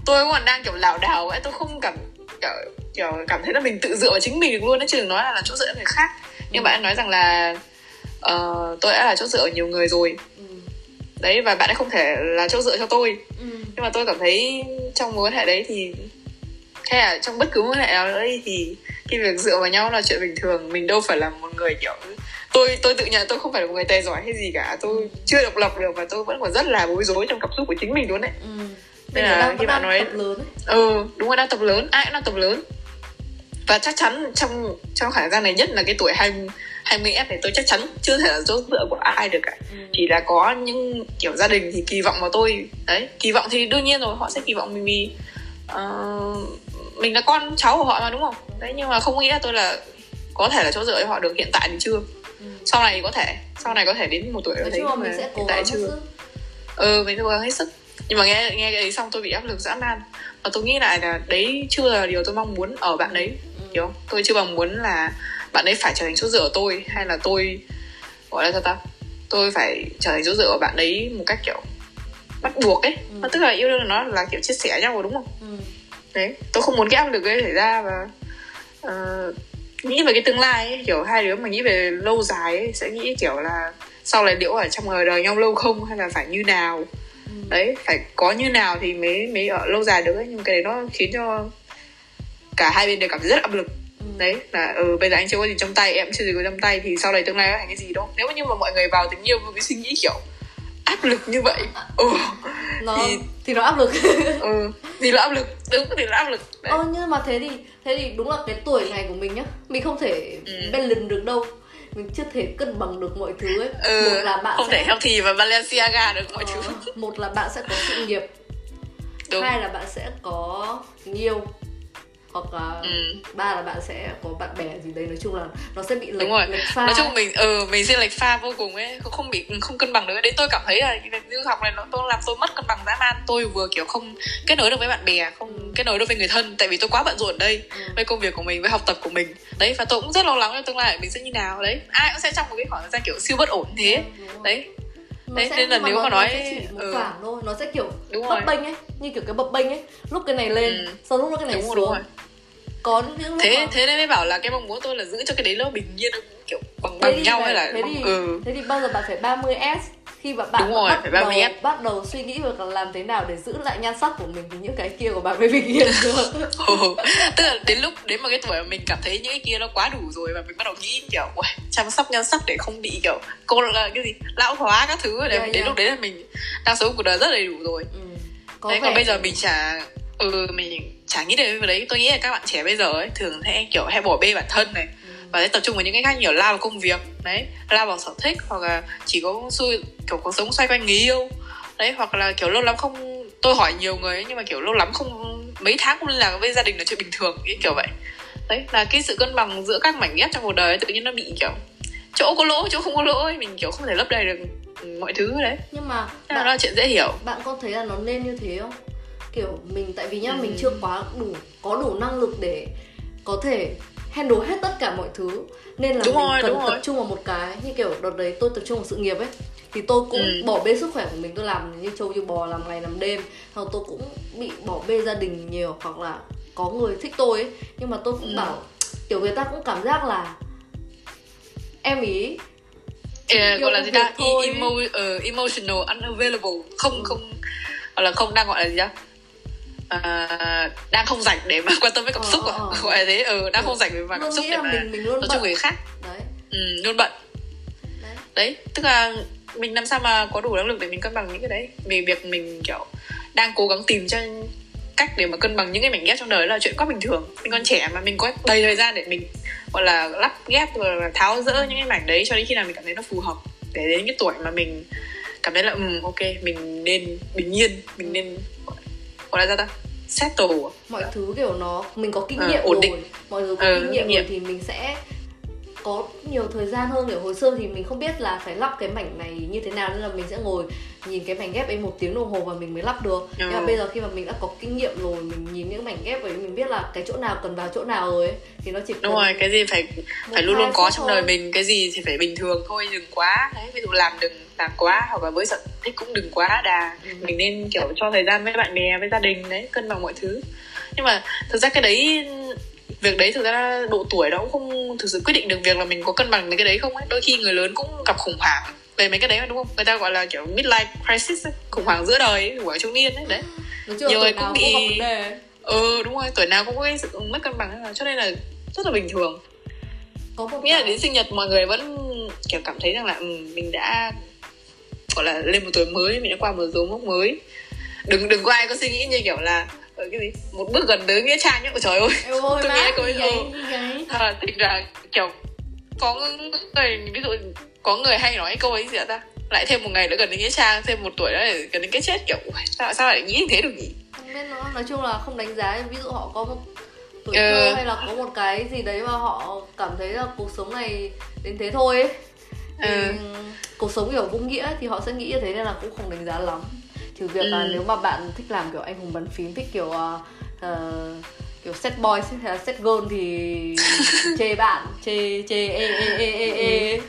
tôi còn đang kiểu lảo đảo ấy. Tôi không cảm kiểu, kiểu cảm thấy là mình tự dựa vào chính mình được luôn đấy chứ đừng nói là, là chỗ dựa người khác. Nhưng Ừ. bạn nói rằng là ờ, tôi đã là chỗ dựa ở nhiều người rồi. Đấy và bạn ấy không thể là chỗ dựa cho tôi. Ừ. nhưng mà tôi cảm thấy trong mối quan hệ đấy thì hay là trong bất cứ mối quan hệ nào nữa đi thì cái việc dựa vào nhau là chuyện bình thường. Mình đâu phải là một người kiểu tôi tôi tự nhận tôi không phải là một người tài giỏi hay gì cả. Tôi chưa độc lập được và tôi vẫn còn rất là bối rối trong cảm xúc của chính mình luôn đấy. Ừ. Nên là khi bạn nói- tập lớn ừ đúng rồi đang tập lớn. Ai cũng đang tập lớn. Và chắc chắn trong trong khả năng này nhất là cái tuổi 20 20 f này tôi chắc chắn chưa thể là chỗ dựa của ai được cả. Ừ. chỉ là có những kiểu gia đình thì kỳ vọng vào tôi. Đấy kỳ vọng thì đương nhiên rồi họ sẽ kỳ vọng mình vì ờ, mình là con cháu của họ mà đúng không? Đấy nhưng mà không nghĩ là tôi là có thể là chỗ dựa cho họ được hiện tại thì chưa. Ừ. sau này thì có thể sau này có thể đến một tuổi nói đấy nhưng mình sẽ cố hiện tại chưa. sức. Ừ mình sẽ cố gắng hết sức. Nhưng mà nghe nghe cái đấy xong tôi bị áp lực dã man. Và tôi nghĩ lại là đấy chưa là điều tôi mong muốn ở bạn ấy Ừ. hiểu không? Tôi chưa bằng muốn là bạn ấy phải trở thành chỗ dựa của tôi hay là tôi gọi là sao ta tôi phải trở thành chỗ dựa của bạn ấy một cách kiểu bắt buộc ấy Ừ. Mà tức là yêu đương nó là kiểu chia sẻ nhau rồi đúng không Ừ. đấy tôi không muốn cái áp lực ấy xảy ra và ờ, nghĩ về cái tương lai ấy, kiểu hai đứa mà nghĩ về lâu dài ấy sẽ nghĩ kiểu là sau này liệu ở trong đời đời nhau lâu không hay là phải như nào Ừ. đấy phải có như nào thì mới mới ở lâu dài được ấy nhưng cái đấy nó khiến cho cả hai bên đều cảm thấy rất áp lực. Đấy là ừ bây giờ anh chưa có gì trong tay em chưa gì có trong tay thì sau này tương lai nó thành cái gì đâu nếu như mà mọi người vào tình yêu với cái suy nghĩ kiểu áp lực như vậy. Ừ nó Thì- thì nó áp lực. Ừ thì là áp lực đúng thì là áp lực. Đấy. Ờ nhưng mà thế thì thế thì đúng là cái tuổi này của mình nhá Mình không thể Ừ. balance được đâu. Mình chưa thể cân bằng được mọi thứ ấy. Ừ, Một là bạn không sẽ thể healthy và Balenciaga được mọi thứ. ờ, Một là bạn sẽ có sự nghiệp. Đúng. Hai là bạn sẽ có tình yêu hoặc là Ừ. ba là bạn sẽ có bạn bè gì đấy. Nói chung là nó sẽ bị lệch, đúng rồi. lệch pha. Nói chung mình ừ mình sẽ lệch pha vô cùng ấy. Không- bị không cân bằng được. Đấy tôi cảm thấy là du học này nó tôi làm tôi mất cân bằng dã man. Tôi vừa kiểu không kết nối được với bạn bè không kết nối được với người thân tại vì tôi quá bận rộn ở đây Ừ. với công việc của mình với học tập của mình. Đấy và tôi cũng rất lo lắng cho tương lai mình sẽ như nào. Đấy ai cũng sẽ trong một cái khoảng thời gian kiểu siêu bất ổn thế. Rồi. đấy. Nó Đấy, sẽ- nên là mà nếu nó, mà nó nói- chỉ một ừ. khoảng thôi. Nó sẽ kiểu Đúng rồi. bênh ấy như kiểu cái bập bênh ấy. Lúc cái này lên Ừ. sau lúc cái này đúng rồi xuống. đúng rồi có những thế mà- thế nên mới bảo là cái mong muốn tôi là giữ cho cái đấy nó bình yên kiểu bằng bằng nhau phải- hay là thế thì ừ thế thì bao giờ bạn phải 30 s khi mà bạn Đúng rồi, bắt phải đầu 30S. bắt đầu suy nghĩ về là làm thế nào để giữ lại nhan sắc của mình thì những cái kia của bạn mới bình yên được tức là đến lúc đến một cái tuổi mà mình cảm thấy những cái kia nó quá đủ rồi và mình bắt đầu nghĩ kiểu "Uầy, chăm sóc nhan sắc để không bị kiểu cô là cái gì lão hóa các thứ để Yeah, đến yeah. lúc đấy là mình đang sống cuộc đời rất đầy đủ rồi ừ. có đấy còn bây giờ mình chả ừ mình chả nghĩ đến cái đấy tôi nghĩ là các bạn trẻ bây giờ ấy thường sẽ kiểu hay bỏ bê bản thân này. Và sẽ tập trung vào những cái khác nhiều lao vào công việc. Đấy lao vào sở thích hoặc là chỉ có xui kiểu cuộc sống xoay quanh người yêu. Đấy hoặc là kiểu lâu lắm không tôi hỏi nhiều người ấy, nhưng mà kiểu lâu lắm không mấy tháng không liên lạc với gia đình là chuyện bình thường ý kiểu vậy. Đấy là cái sự cân bằng giữa các mảnh ghép trong cuộc đời ấy, tự nhiên nó bị kiểu chỗ có lỗ chỗ không có lỗ ấy mình kiểu không thể lấp đầy được mọi thứ đấy. Nhưng mà Thế là bạn, nó là chuyện dễ hiểu. bạn có thấy là nó nên như thế không kiểu mình tại vì nhá Ừ. mình chưa quá đủ có đủ năng lực để có thể handle hết tất cả mọi thứ nên là Đúng mình rồi, cần đúng tập rồi. trung vào một cái như kiểu đợt đấy tôi tập trung vào sự nghiệp ấy thì tôi cũng Ừ. bỏ bê sức khỏe của mình tôi làm như trâu như bò làm ngày làm đêm xong tôi cũng bị bỏ bê gia đình nhiều hoặc là có người thích tôi ấy nhưng mà tôi cũng Ừ. bảo kiểu người ta cũng cảm giác là em ý gọi là gì ta thôi. Emo, ờ, emotional unavailable không không gọi là không đang gọi là gì đó à, đang không rảnh để mà quan tâm với cảm Ờ, xúc ờ, à? ờ. gọi là thế ừ, đang không rảnh về mặt cảm xúc để mà mình mình nói cho người khác. Đấy. Ừ, luôn bận. Đấy. Đấy tức là mình làm sao mà có đủ năng lực để mình cân bằng những cái đấy. Vì việc mình kiểu đang cố gắng tìm cho cách để mà cân bằng những cái mảnh ghép trong đời là chuyện quá bình thường. Mình còn trẻ mà mình có đầy thời gian để mình gọi là lắp ghép rồi là tháo rỡ những cái mảnh đấy cho đến khi nào mình cảm thấy nó phù hợp. Để đến cái tuổi mà mình cảm thấy là ừ ok mình nên bình yên mình nên gọi là ra ta settle à? mọi thứ kiểu nó mình có kinh Ờ, nghiệm ổn rồi định. mọi thứ có Ờ, kinh nghiệm, kinh nghiệm. rồi thì mình sẽ có nhiều thời gian hơn kiểu hồi xưa thì mình không biết là phải lắp cái mảnh này như thế nào nên là mình sẽ ngồi nhìn cái mảnh ghép ấy một tiếng đồng hồ và mình mới lắp được nhưng mà Ừ. bây giờ khi mà mình đã có kinh nghiệm rồi mình nhìn những mảnh ghép ấy mình biết là cái chỗ nào cần vào chỗ nào rồi ấy, thì nó chỉ đúng rồi cái gì phải phải luôn luôn có trong thôi. đời mình cái gì thì phải bình thường thôi đừng quá đấy ví dụ làm đừng làm quá hoặc là với sở thích cũng đừng quá đà Ừ. mình nên kiểu cho thời gian với bạn bè với gia đình đấy cân bằng mọi thứ nhưng mà thực ra cái đấy việc đấy thực ra độ tuổi đó cũng không thực sự quyết định được việc là mình có cân bằng cái đấy không ấy. Đôi khi người lớn cũng gặp khủng hoảng về mấy cái đấy mà đúng không? Người ta gọi là kiểu midlife crisis ấy. khủng hoảng giữa đời ấy, hoảng trung niên ấy đấy. Là nhiều người cũng bị- cũng ừ đúng rồi tuổi nào cũng có cái sự mất cân bằng cho nên là rất là bình thường. Có một nghĩa là đến sinh nhật mọi người vẫn kiểu cảm thấy rằng là ừ, mình đã gọi là lên một tuổi mới mình đã qua một dấu mốc mới. Đừng đừng có ai có suy nghĩ như kiểu là cái gì? Một bước gần tới nghĩa trang nhá. Ôi trời ơi. Ơi tôi nghe gì ấy, thật là thực ra kiểu có người ví dụ có người hay nói câu ấy gì ta? Lại thêm một ngày nữa gần đến nghĩa trang thêm một tuổi nữa để gần đến cái chết kiểu "Ui, sao sao lại nghĩ như thế được nhỉ? Không biết nữa. Nói chung là không đánh giá. Ví dụ họ có một tuổi Ừ. thơ hay là có một cái gì đấy mà họ cảm thấy là cuộc sống này đến thế thôi ấy thì Ừ. cuộc sống kiểu vô nghĩa thì họ sẽ nghĩ như thế nên là cũng không đánh giá lắm trừ việc là Ừ. nếu mà bạn thích làm kiểu anh hùng bàn phím thích kiểu uh, kiểu set boy là set girl thì chê bạn chê chê ê ê ê ê ê.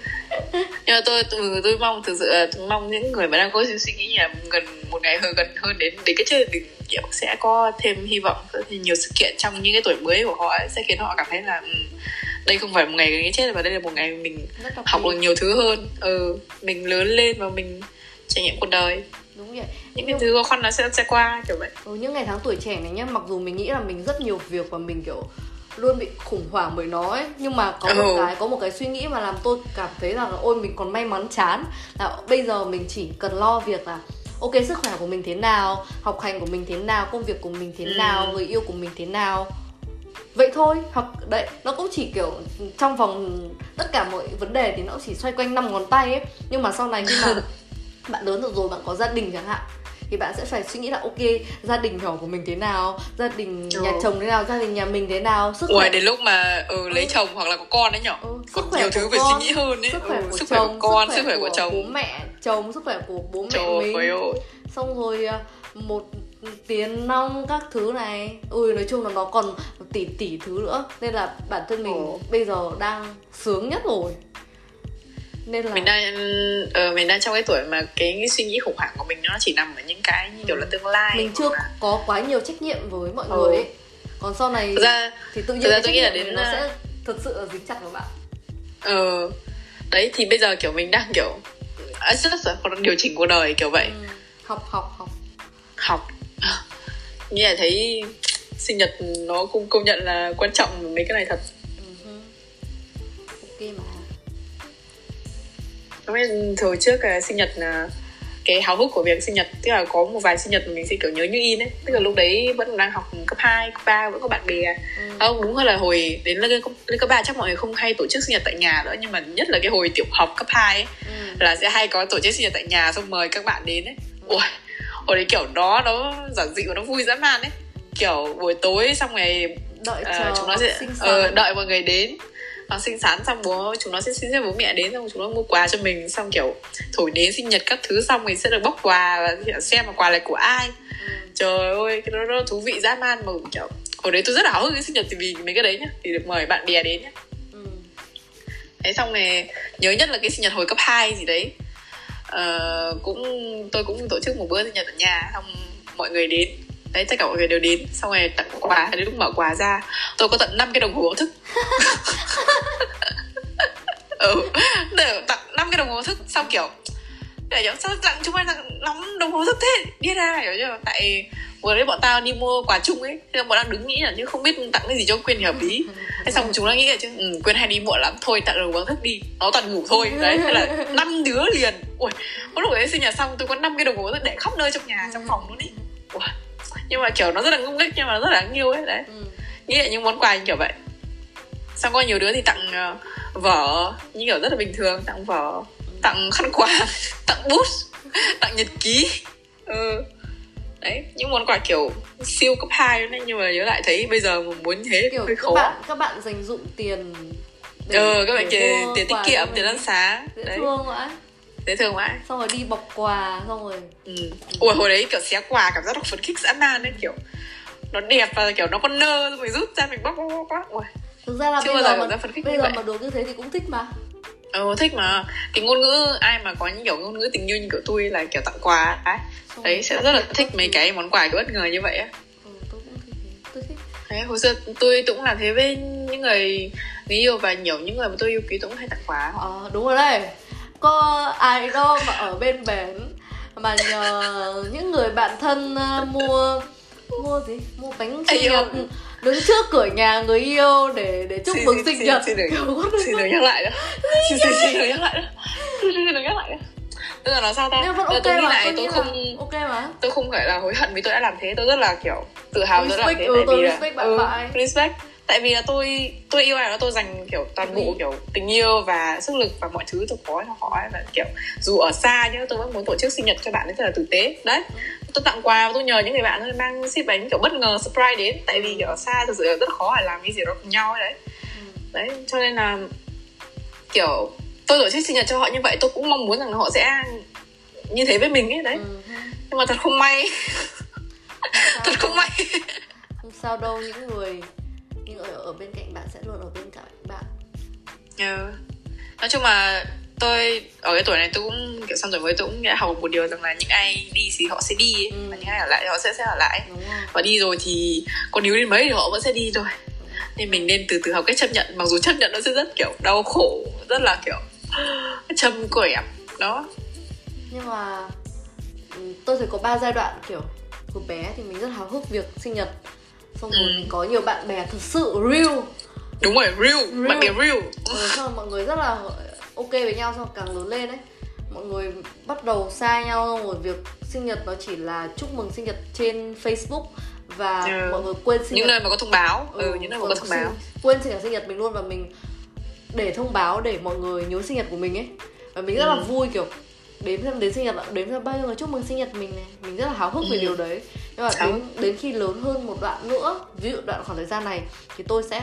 Nhưng mà tôi tôi, tôi mong thực sự là tôi mong những người mà đang có suy nghĩ là gần một ngày hơn gần hơn đến đến cái chết thì kiểu sẽ có thêm hy vọng thêm nhiều sự kiện trong những cái tuổi mới của họ ấy, sẽ khiến họ cảm thấy là ừ, đây không phải một ngày cái chết mà đây là một ngày mình học được nhiều thứ hơn. Ừ mình lớn lên và mình trải nghiệm cuộc đời. Đúng vậy những cái thứ khó khăn nó sẽ sẽ qua kiểu vậy Ừ, những ngày tháng tuổi trẻ này nhá mặc dù mình nghĩ là mình rất nhiều việc và mình kiểu luôn bị khủng hoảng bởi nó ấy nhưng mà có một Ừ. cái có một cái suy nghĩ mà làm tôi cảm thấy rằng là ôi mình còn may mắn chán là bây giờ mình chỉ cần lo việc là ok sức khỏe của mình thế nào học hành của mình thế nào công việc của mình thế Ừ. nào người yêu của mình thế nào vậy thôi hoặc đấy nó cũng chỉ kiểu trong vòng tất cả mọi vấn đề thì nó cũng chỉ xoay quanh năm ngón tay ấy nhưng mà sau này khi mà bạn lớn được rồi bạn có gia đình chẳng hạn thì bạn sẽ phải suy nghĩ là ok gia đình nhỏ của mình thế nào? Gia đình Ừ. nhà chồng thế nào? Gia đình nhà mình thế nào? Sức khỏe đến lúc mà ừ, lấy chồng hoặc là có con đấy nhở? Ừ, còn nhiều thứ của phải suy nghĩ hơn ấy. sức khỏe ừ, của sức khỏe chồng của con sức khỏe của bố chồng. mẹ chồng sức khỏe của bố mẹ trời mình. ơi ơi xong rồi à, một tiền nong các thứ này. Ui nói chung là nó còn tỷ tỷ thứ nữa. Nên là bản thân mình Ồ. bây giờ đang sướng nhất rồi nên là mình đang ờ, mình đang trong cái tuổi mà cái, cái suy nghĩ khủng hoảng của mình nó chỉ nằm ở những cái như kiểu là tương lai mình chưa là- có quá nhiều trách nhiệm với mọi Ừ. người ấy. Còn sau này thực ra thì tự nhiên thực ra tôi nghĩ là đến, nó à, sẽ thật sự là dính chặt vào bạn. Ờ. Đấy thì bây giờ kiểu mình đang kiểu à, rất là còn điều chỉnh cuộc đời kiểu vậy. Ừ. học học học. Học. Nghĩ là thấy sinh nhật nó cũng công nhận là quan trọng mấy cái này thật Không biết thời trước cái sinh nhật là cái háo hức của việc sinh nhật tức là có một vài sinh nhật mình sẽ kiểu nhớ như in ấy. Tức là lúc đấy vẫn đang học cấp 2, cấp 3 vẫn có bạn bè. Ừ. không đúng hơn là hồi đến lên cấp, lên cấp 3 chắc mọi người không hay tổ chức sinh nhật tại nhà nữa nhưng mà nhất là cái hồi tiểu học cấp 2 ấy Ừ. là sẽ hay có tổ chức sinh nhật tại nhà xong mời các bạn đến ấy. Ui hồi đấy kiểu đó nó giản dị và nó vui dã man ấy. Kiểu buổi tối xong rồi đợi chờ chúng nó sẽ sản đợi mọi người đến hoặc sinh sán xong bố chúng nó sẽ xin phép bố mẹ đến xong chúng nó mua quà cho mình xong kiểu thổi đến sinh nhật các thứ xong mình sẽ được bóc quà và xem mà quà là của ai ừ. trời ơi cái đó, nó thú vị dã man mà kiểu hồi đấy tôi rất là háo hức cái sinh nhật thì vì mấy cái đấy nhá thì được mời bạn bè đến nhá Ừ. thế xong này nhớ nhất là cái sinh nhật hồi cấp 2 gì đấy Ờ, cũng tôi cũng tổ chức một bữa sinh nhật ở nhà xong mọi người đến đấy tất cả mọi người đều đến. Xong rồi tặng quà đến lúc mở quà ra tôi có tận 5 cái đồng hồ báo thức. Ừ để tặng 5 cái đồng hồ thức xong kiểu để giống sao tặng chúng mày tặng lắm đồng hồ thức thế? Đi ra hiểu chưa tại vừa đấy bọn tao đi mua quà chung ấy thế bọn đang đứng nghĩ là chứ không biết tặng cái gì cho quyên thì hợp lý. Thế xong chúng nó nghĩ là chứ ừ, quyên hay đi muộn lắm thôi tặng đồng hồ thức đi. Nó toàn ngủ thôi đấy thế là năm đứa liền. Ui có lúc đấy sinh nhật xong tôi có năm cái đồng hồ thức để khắp nơi trong nhà trong phòng luôn ý. Ui nhưng mà kiểu nó rất là ngung nghích nhưng mà rất là đáng yêu ấy đấy. Ừ. nghĩ là những món quà như kiểu vậy. Xong có nhiều đứa thì tặng ờ, vở như kiểu rất là bình thường tặng vở tặng khăn quàng tặng bút tặng nhật ký. Ừ. đấy những món quà kiểu siêu cấp 2 đấy nhưng mà nhớ lại thấy bây giờ mà muốn thế kiểu hơi các khó. bạn các bạn dành dụng tiền ờ các bạn để tiền, tiết kiệm tiền ăn sáng dễ đấy. thương vậy dễ thương mãi xong rồi đi bọc quà xong rồi ừ. ui hồi đấy kiểu xé quà cảm giác nó phấn khích dã man ấy kiểu nó đẹp và kiểu nó con nơ rồi mình rút ra mình bóc bóc bóc bóc. Ui thực ra là Chưa bây giờ mà phấn khích bây giờ vậy. mà được như thế thì cũng thích mà. Ờ thích mà. Cái ngôn ngữ ai mà có những kiểu ngôn ngữ tình yêu như kiểu tôi là kiểu tặng quà ấy Xong đấy sẽ rất là thích mấy cái món quà kiểu bất ngờ như vậy á. Ừ, tôi cũng thích tôi thích. Đấy hồi xưa tôi cũng làm thế với những người người yêu và nhiều những người mà tôi yêu quý tôi cũng hay tặng quà. Ờ đúng rồi đấy có ai đâu mà ở bên bến mà nhờ những người bạn thân ờ, mua mua gì? Mua bánh sinh nhật đứng trước cửa nhà người yêu để để chúc mừng sinh nhật. xin được nhắc lại nữa. Xin đừng nhắc lại nữa. Xin xin đừng nhắc lại nữa. Tức là nó sao ta? Vẫn Bây giờ ok tôi nghĩ mà lại tôi không ok mà. tôi không phải là hối hận vì tôi đã làm thế. Tôi rất là kiểu tự hào tôi đã làm thế ừ, tại vì là respect tại vì là tôi tôi yêu ai đó tôi dành kiểu toàn bộ kiểu tình yêu và sức lực và mọi thứ tôi có cho họ ấy và kiểu dù ở xa nhá tôi vẫn muốn tổ chức sinh nhật cho bạn ấy thật là tử tế. Đấy. Tôi tặng quà và tôi nhờ những người bạn mang ship bánh kiểu bất ngờ surprise đến. Tại vì kiểu ở xa thực sự là rất khó để làm cái gì đó cùng nhau ấy đấy. Đấy cho nên là kiểu tôi tổ chức sinh nhật cho họ như vậy tôi cũng mong muốn rằng họ sẽ như thế với mình ấy đấy. Ừ, nhưng mà thật không may. Thật không may. Không sao đâu những người những người ở bên cạnh bạn sẽ luôn ở bên cạnh bạn. Ừ. nói chung là tôi ở cái tuổi này tôi cũng kiểu xong rồi mới tôi cũng đã học một điều rằng là những ai đi thì họ sẽ đi ấy. Ừ. và những ai ở lại thì họ sẽ sẽ ở lại. Và đi rồi thì có níu đến mấy thì họ vẫn sẽ đi thôi. Nên mình nên từ từ học cách chấp nhận mặc dù chấp nhận nó sẽ rất kiểu đau khổ rất là kiểu châm quẻm đó. Nhưng mà ừ, tôi thấy có ba giai đoạn kiểu hồi bé thì mình rất háo hức việc sinh nhật xong rồi Ừ. mình có nhiều bạn bè thực sự real đúng rồi real, Real. bạn bè real ừ, xong rồi mọi người rất là ok với nhau xong càng lớn lên ấy mọi người bắt đầu xa nhau xong rồi việc sinh nhật nó chỉ là chúc mừng sinh nhật trên Facebook và Ừ. mọi người quên sinh những nhật nơi mà có thông báo ừ, những nơi mà có thông báo quên sinh nhật sinh nhật mình luôn và mình để thông báo để mọi người nhớ sinh nhật của mình ấy và mình rất là Ừ. vui kiểu đến xem đến sinh nhật đến xem bao nhiêu người chúc mừng sinh nhật mình này mình rất là háo hức về Ừ. điều đấy. Nhưng mà đến đến khi lớn hơn một đoạn nữa ví dụ đoạn khoảng thời gian này thì tôi sẽ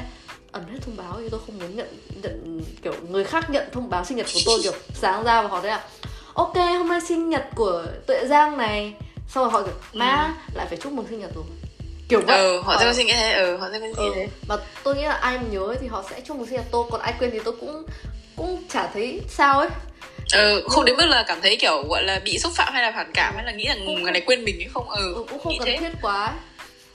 ẩn hết thông báo thì tôi không muốn nhận nhận kiểu người khác nhận thông báo sinh nhật của tôi kiểu sáng ra và họ thấy là ok hôm nay sinh nhật của tuệ giang này. Xong rồi họ kiểu má lại phải chúc mừng sinh nhật rồi. Kiểu vậy. ừ họ sẽ suy nghĩ thế ừ họ sẽ có suy ừ. thế. mà tôi nghĩ là ai mà nhớ thì họ sẽ chúc mừng sinh nhật tôi còn ai quên thì tôi cũng cũng chả thấy sao ấy ừ không đến mức là cảm thấy kiểu gọi là bị xúc phạm hay là phản cảm hay là nghĩ là người này quên mình hay không? Ừ, ừ, cũng không nghĩ cần thế. thiết quá. Ấy.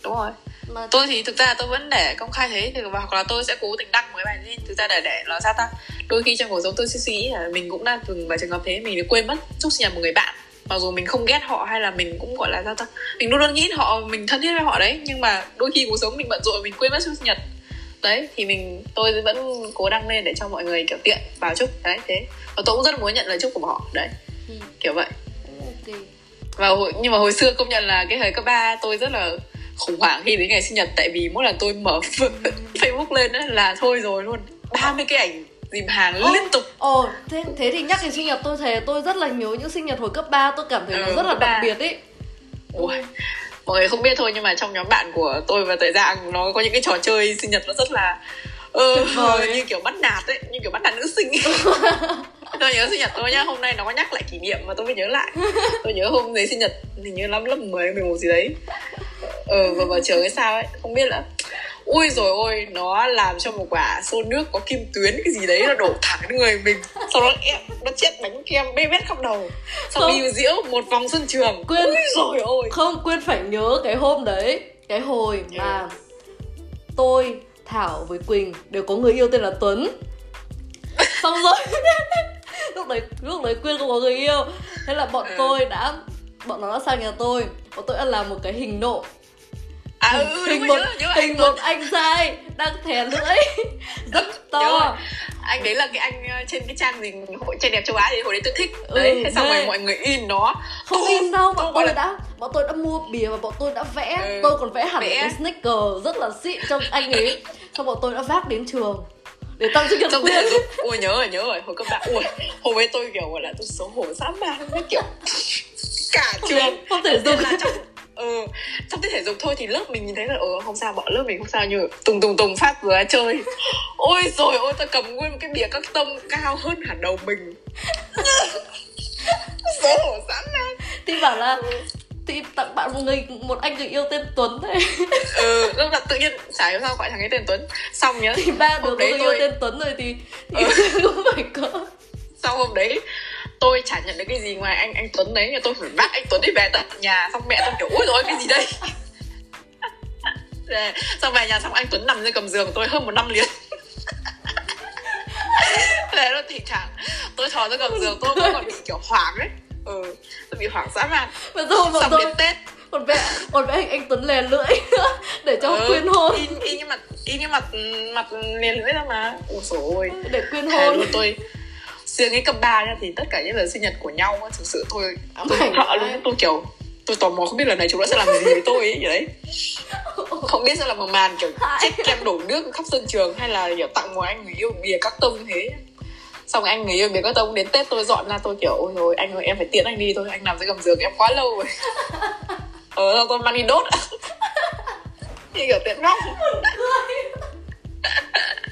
đúng rồi. Mà tôi thì thực ra tôi vẫn để công khai thế thì hoặc là tôi sẽ cố tình đăng mấy bài lên thực ra để để nó sao ta. Đôi khi trong cuộc sống tôi sẽ suy nghĩ là mình cũng đang từng vào trường hợp thế mình quên mất chúc sinh nhật một người bạn. Mặc dù mình không ghét họ hay là mình cũng gọi là sao ta. Mình luôn luôn nghĩ họ mình thân thiết với họ đấy nhưng mà đôi khi cuộc sống mình bận rộn mình quên mất chúc sinh nhật đấy thì mình tôi vẫn cố đăng lên để cho mọi người kiểu tiện vào chúc. Đấy thế. Và tôi cũng rất muốn nhận lời chúc của họ. Đấy ừ, kiểu vậy. Cũng ok. Và hồi, nhưng mà hồi xưa công nhận là cái thời cấp 3 tôi rất là khủng hoảng khi đến ngày sinh nhật. Tại vì mỗi lần tôi mở Facebook lên á là thôi rồi luôn. 30 cái ảnh dìm hàng Ồ, liên tục. Ồ, thế, thế thì nhắc đến sinh nhật tôi thề tôi rất là nhớ những sinh nhật hồi cấp 3 tôi cảm thấy nó Ừ, rất là đặc ba. biệt ấy. Ui, mọi người không biết thôi nhưng mà trong nhóm bạn của tôi và Tuệ Giang nó có những cái trò chơi sinh nhật nó rất là ờ, vời. như kiểu bắt nạt ấy như kiểu bắt nạt nữ sinh. Tôi nhớ sinh nhật tôi nhá hôm nay nó có nhắc lại kỷ niệm mà tôi mới nhớ lại. Tôi nhớ hôm đấy sinh nhật hình như năm lớp 10 11 gì đấy. Ờ và vào trường hay sao ấy không biết là ui rồi ôi nó làm cho một quả xô nước có kim tuyến cái gì đấy nó đổ thẳng đến người mình sau đó em nó chết bánh kem bê bết khắp đầu xong Không. đi diễu một vòng sân trường Quên. ui rồi ôi Không quên phải nhớ cái hôm đấy, cái hồi mà tôi, Thảo với Quỳnh đều có người yêu tên là Tuấn. Xong rồi lúc đấy lúc đấy Quyên không có người yêu, thế là bọn Ừ. tôi đã bọn nó đã sang nhà tôi, bọn tôi đã làm một cái hình nộ à ừ, hình một nhớ hình anh một anh trai đang thè lưỡi. Rất to. anh đấy là cái anh ờ, trên cái trang gì hội trai đẹp châu á thì hồi đấy tôi thích. Ừ, đấy thế xong rồi mọi người in nó. Không Tôi- in đâu bọn tôi là- đã bọn tôi đã mua bìa và bọn tôi đã vẽ. Ừ, tôi còn vẽ hẳn vẽ. cái sneaker rất là xịn cho anh ấy. Xong bọn tôi đã vác đến trường để trong tiết Quyên thể dục ui nhớ rồi nhớ rồi hồi cấp ba. Ui hôm ấy tôi kiểu gọi là tôi xấu hổ dã man cái kiểu cả trường không thể dùng là trong ừ, trong tiết thể dục thôi thì lớp mình nhìn thấy là ừ, không sao bọn lớp mình không sao nhưng tùng tùng tùng phát vừa chơi. Ôi rồi ôi tôi cầm nguyên một cái bìa các tông cao hơn hẳn đầu mình. Xấu hổ dã man. Thì bảo là thì tặng bạn một người một anh người yêu tên Tuấn thế ừ lúc là tự nhiên chả hiểu sao gọi thằng ấy tên Tuấn. Xong nhá thì ba đứa có người yêu tôi- tên Tuấn rồi thì, thì cũng phải có. Sau hôm đấy tôi chả nhận được cái gì ngoài anh anh Tuấn đấy. Nhưng tôi phải bắt anh Tuấn đi về tận nhà xong mẹ tôi kiểu ôi rồi cái gì đây? Để- xong về nhà xong anh Tuấn nằm trên cầm giường tôi hơn một năm liền. Thế nó tình trạng tôi thò ra cầm giường tôi vẫn còn bị kiểu hoảng ấy. Ừ tôi bị hoảng dã man. Và rồi xong tôi đến tết. còn vẽ còn vẽ hình anh Tuấn lè lưỡi để cho ừ, Quyên hôn. in in như mặt in như mặt mặt liền lưỡi ra mà. Ôi ôi. Để Quyên Thề hôn. tôi riêng cái cấp 3 nhá thì tất cả những lần sinh nhật của nhau á, thực sự tôi Ám ảnh sợ luôn. Tôi kiểu tôi tò mò không biết lần này chúng nó sẽ làm gì với tôi ấy vậy đấy. Không biết sẽ là một màn kiểu chết kem đổ nước khắp sân trường hay là kiểu tặng một anh người yêu bìa các tông thế. Xong anh người yêu bìa các tông đến tết tôi dọn ra tôi kiểu ôi rồi anh ơi em phải tiễn anh đi thôi anh nằm dưới gầm giường em quá lâu rồi. Ờ tôi mang đi đốt. Như kiểu tiễn vong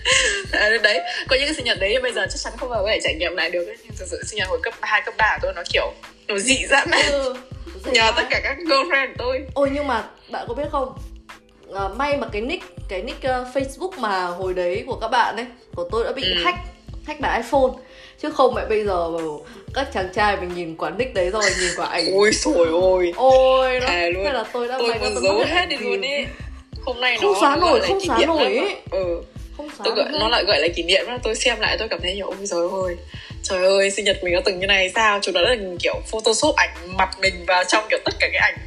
à, đấy. Có những cái sinh nhật đấy bây giờ chắc chắn không bao giờ có thể trải nghiệm lại được nhưng thực sự sinh nhật hồi cấp 2, cấp 3 của tôi nó kiểu nó dị dã man ừ. Nhờ tất cả các girlfriend của tôi. Ôi nhưng mà bạn có biết không? À, May mà cái nick Cái nick uh, Facebook mà hồi đấy của các bạn ấy Của tôi đã bị Ừ. hack Hack bản iPhone. Chứ không mẹ bây giờ mà các chàng trai mình nhìn quả nick đấy rồi Nhìn quả ảnh. Ôi rồi ôi. Ôi nó Thề luôn. Thế là tôi đã tôi may muốn tôi mất hết đi luôn đi hôm nay Không nó xóa nổi, không xóa nổi ấy. ừ Không xóa tôi gọi, nó lại gọi là kỷ niệm đó tôi xem lại tôi cảm thấy kiểu ôi trời ơi. Trời ơi sinh nhật mình nó từng như này sao? Chúng nó là kiểu photoshop ảnh mặt mình vào trong kiểu tất cả cái ảnh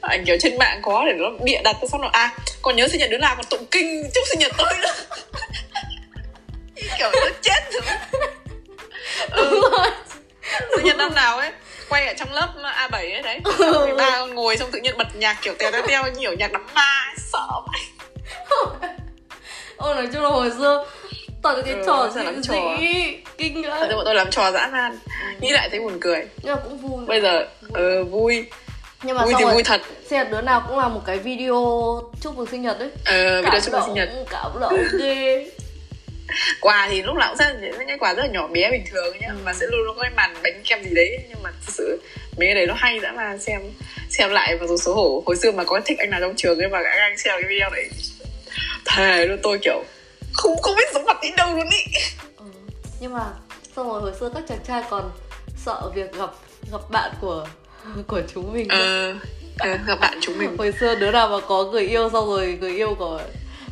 ảnh kiểu trên mạng có để nó bịa đặt xong rồi. À còn nhớ sinh nhật đứa nào còn tụng kinh chúc sinh nhật tôi nữa. Kiểu nó chết rồi. Ừ. sinh nhật năm nào ấy quay ở trong lớp A7 ấy đấy. Rồi ba ngồi xong tự nhiên bật nhạc kiểu teo teo teo nhiều nhạc đám ma sợ. vậy Ôi nói chung là hồi xưa toàn là cái Ừ, trò dị làm trò? dị kinh Thật lắm ra bọn tôi làm trò dã man Ừ. nghĩ lại thấy buồn cười. Nhưng mà cũng vui. Bây giờ ờ, vui. Nhưng mà vui thì rồi vui thật. sinh nhật đứa nào cũng làm một cái video chúc mừng sinh nhật đấy ờ video chúc mừng sinh nhật. cảm động ghê. Quà thì lúc nào cũng rất là những cái quà rất là nhỏ bé bình thường nhá Ừ. mà sẽ luôn luôn có cái màn bánh kem gì đấy. Nhưng mà thực sự mấy cái đấy nó hay dã man xem xem lại và dù xấu hổ. Hồi xưa mà có thích anh nào trong trường ấy mà các anh xem cái video đấy thề luôn tôi kiểu không không biết giống mặt đến đâu luôn ý ừ. nhưng mà xong rồi hồi xưa các chàng trai còn sợ việc gặp gặp bạn của của chúng mình ờ ờ, gặp bạn chúng mình hồi xưa đứa nào mà có người yêu xong rồi người yêu của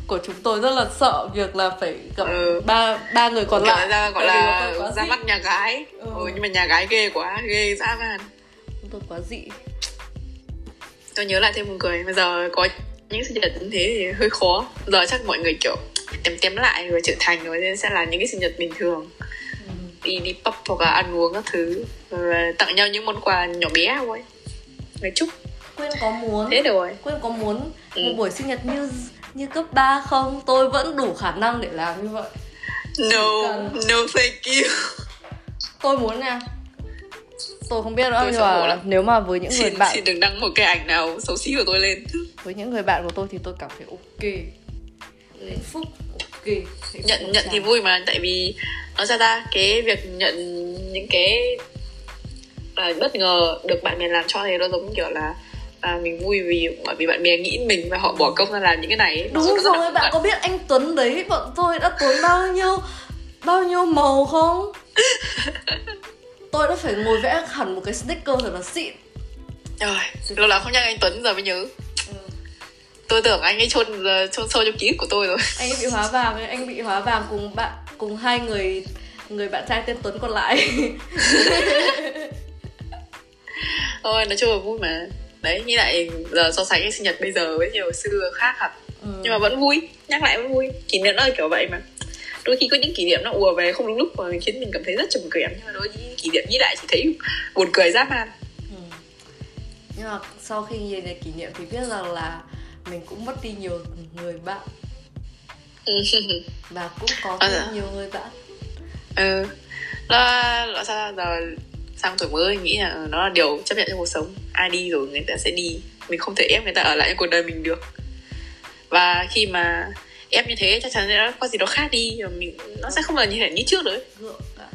của chúng tôi rất là sợ việc là phải gặp Ừ. ba ba người còn lại ra gọi là ra mắt nhà gái Ừ. ừ. nhưng mà nhà gái ghê quá ghê dã man chúng tôi quá dị tôi nhớ lại thêm một cười bây giờ có những sinh nhật như thế thì hơi khó. Giờ chắc mọi người kiểu tém tém lại rồi trưởng thành rồi nên sẽ là những cái sinh nhật bình thường. Ừ. đi đi pub hoặc là ăn uống các thứ. Rồi tặng nhau những món quà nhỏ bé thôi. Nói chúc quyên có muốn. Thế rồi. Quyên có muốn Ừ. một buổi sinh nhật như như cấp 3 không? Tôi vẫn đủ khả năng để làm như vậy. No cần. no thank you. Tôi muốn nha tôi không biết nữa Tôi nhưng mà lắm. nếu mà với những người xin bạn xin đừng đăng một cái ảnh nào xấu xí của tôi lên. Với những người bạn của tôi thì tôi cảm thấy ok. Hạnh phúc ok. Hạnh nhận phúc nhận chán. thì vui mà tại vì nó ra ra cái việc nhận những cái à, bất ngờ được bạn bè làm cho thì nó giống kiểu là à, mình vui vì bởi vì bạn bè nghĩ mình và họ bỏ công ra làm những cái này đúng rồi không bạn có biết anh Tuấn đấy bọn tôi đã tốn bao nhiêu bao nhiêu màu không tôi đã phải ngồi vẽ hẳn một cái sticker thật là xịn. Trời, lâu lắm không nhắc anh Tuấn giờ mới nhớ. Ừ. tôi tưởng anh ấy chôn chôn sâu trong ký ức của tôi rồi. Anh ấy bị hóa vàng anh bị hóa vàng cùng bạn cùng hai người người bạn trai tên Tuấn còn lại. Thôi nói chung là vui mà. Đấy như lại giờ so sánh cái sinh nhật bây giờ với nhiều xưa khác hẳn. Ừ. nhưng mà vẫn vui nhắc lại vẫn vui. Kỷ niệm nó kiểu vậy mà đôi khi có những kỷ niệm nó ùa về không đúng lúc mà khiến mình cảm thấy rất trầm cảm. Nhưng mà đôi khi kỷ niệm nghĩ lại chỉ thấy buồn cười dã man. Ừ. nhưng mà sau khi nhìn lại kỷ niệm thì biết rằng là mình cũng mất đi nhiều người bạn. Và cũng có À, thêm dạ. nhiều người bạn. Ừ. Nó nó sao giờ sang tuổi mới nghĩ là ừ, nó là điều chấp nhận trong cuộc sống. Ai đi rồi người ta sẽ đi. Mình không thể ép người ta ở lại cuộc đời mình được. Và khi mà ép như thế chắc chắn sẽ có gì đó khác đi và mình nó sẽ không là như thế như trước nữa. Gượng cả.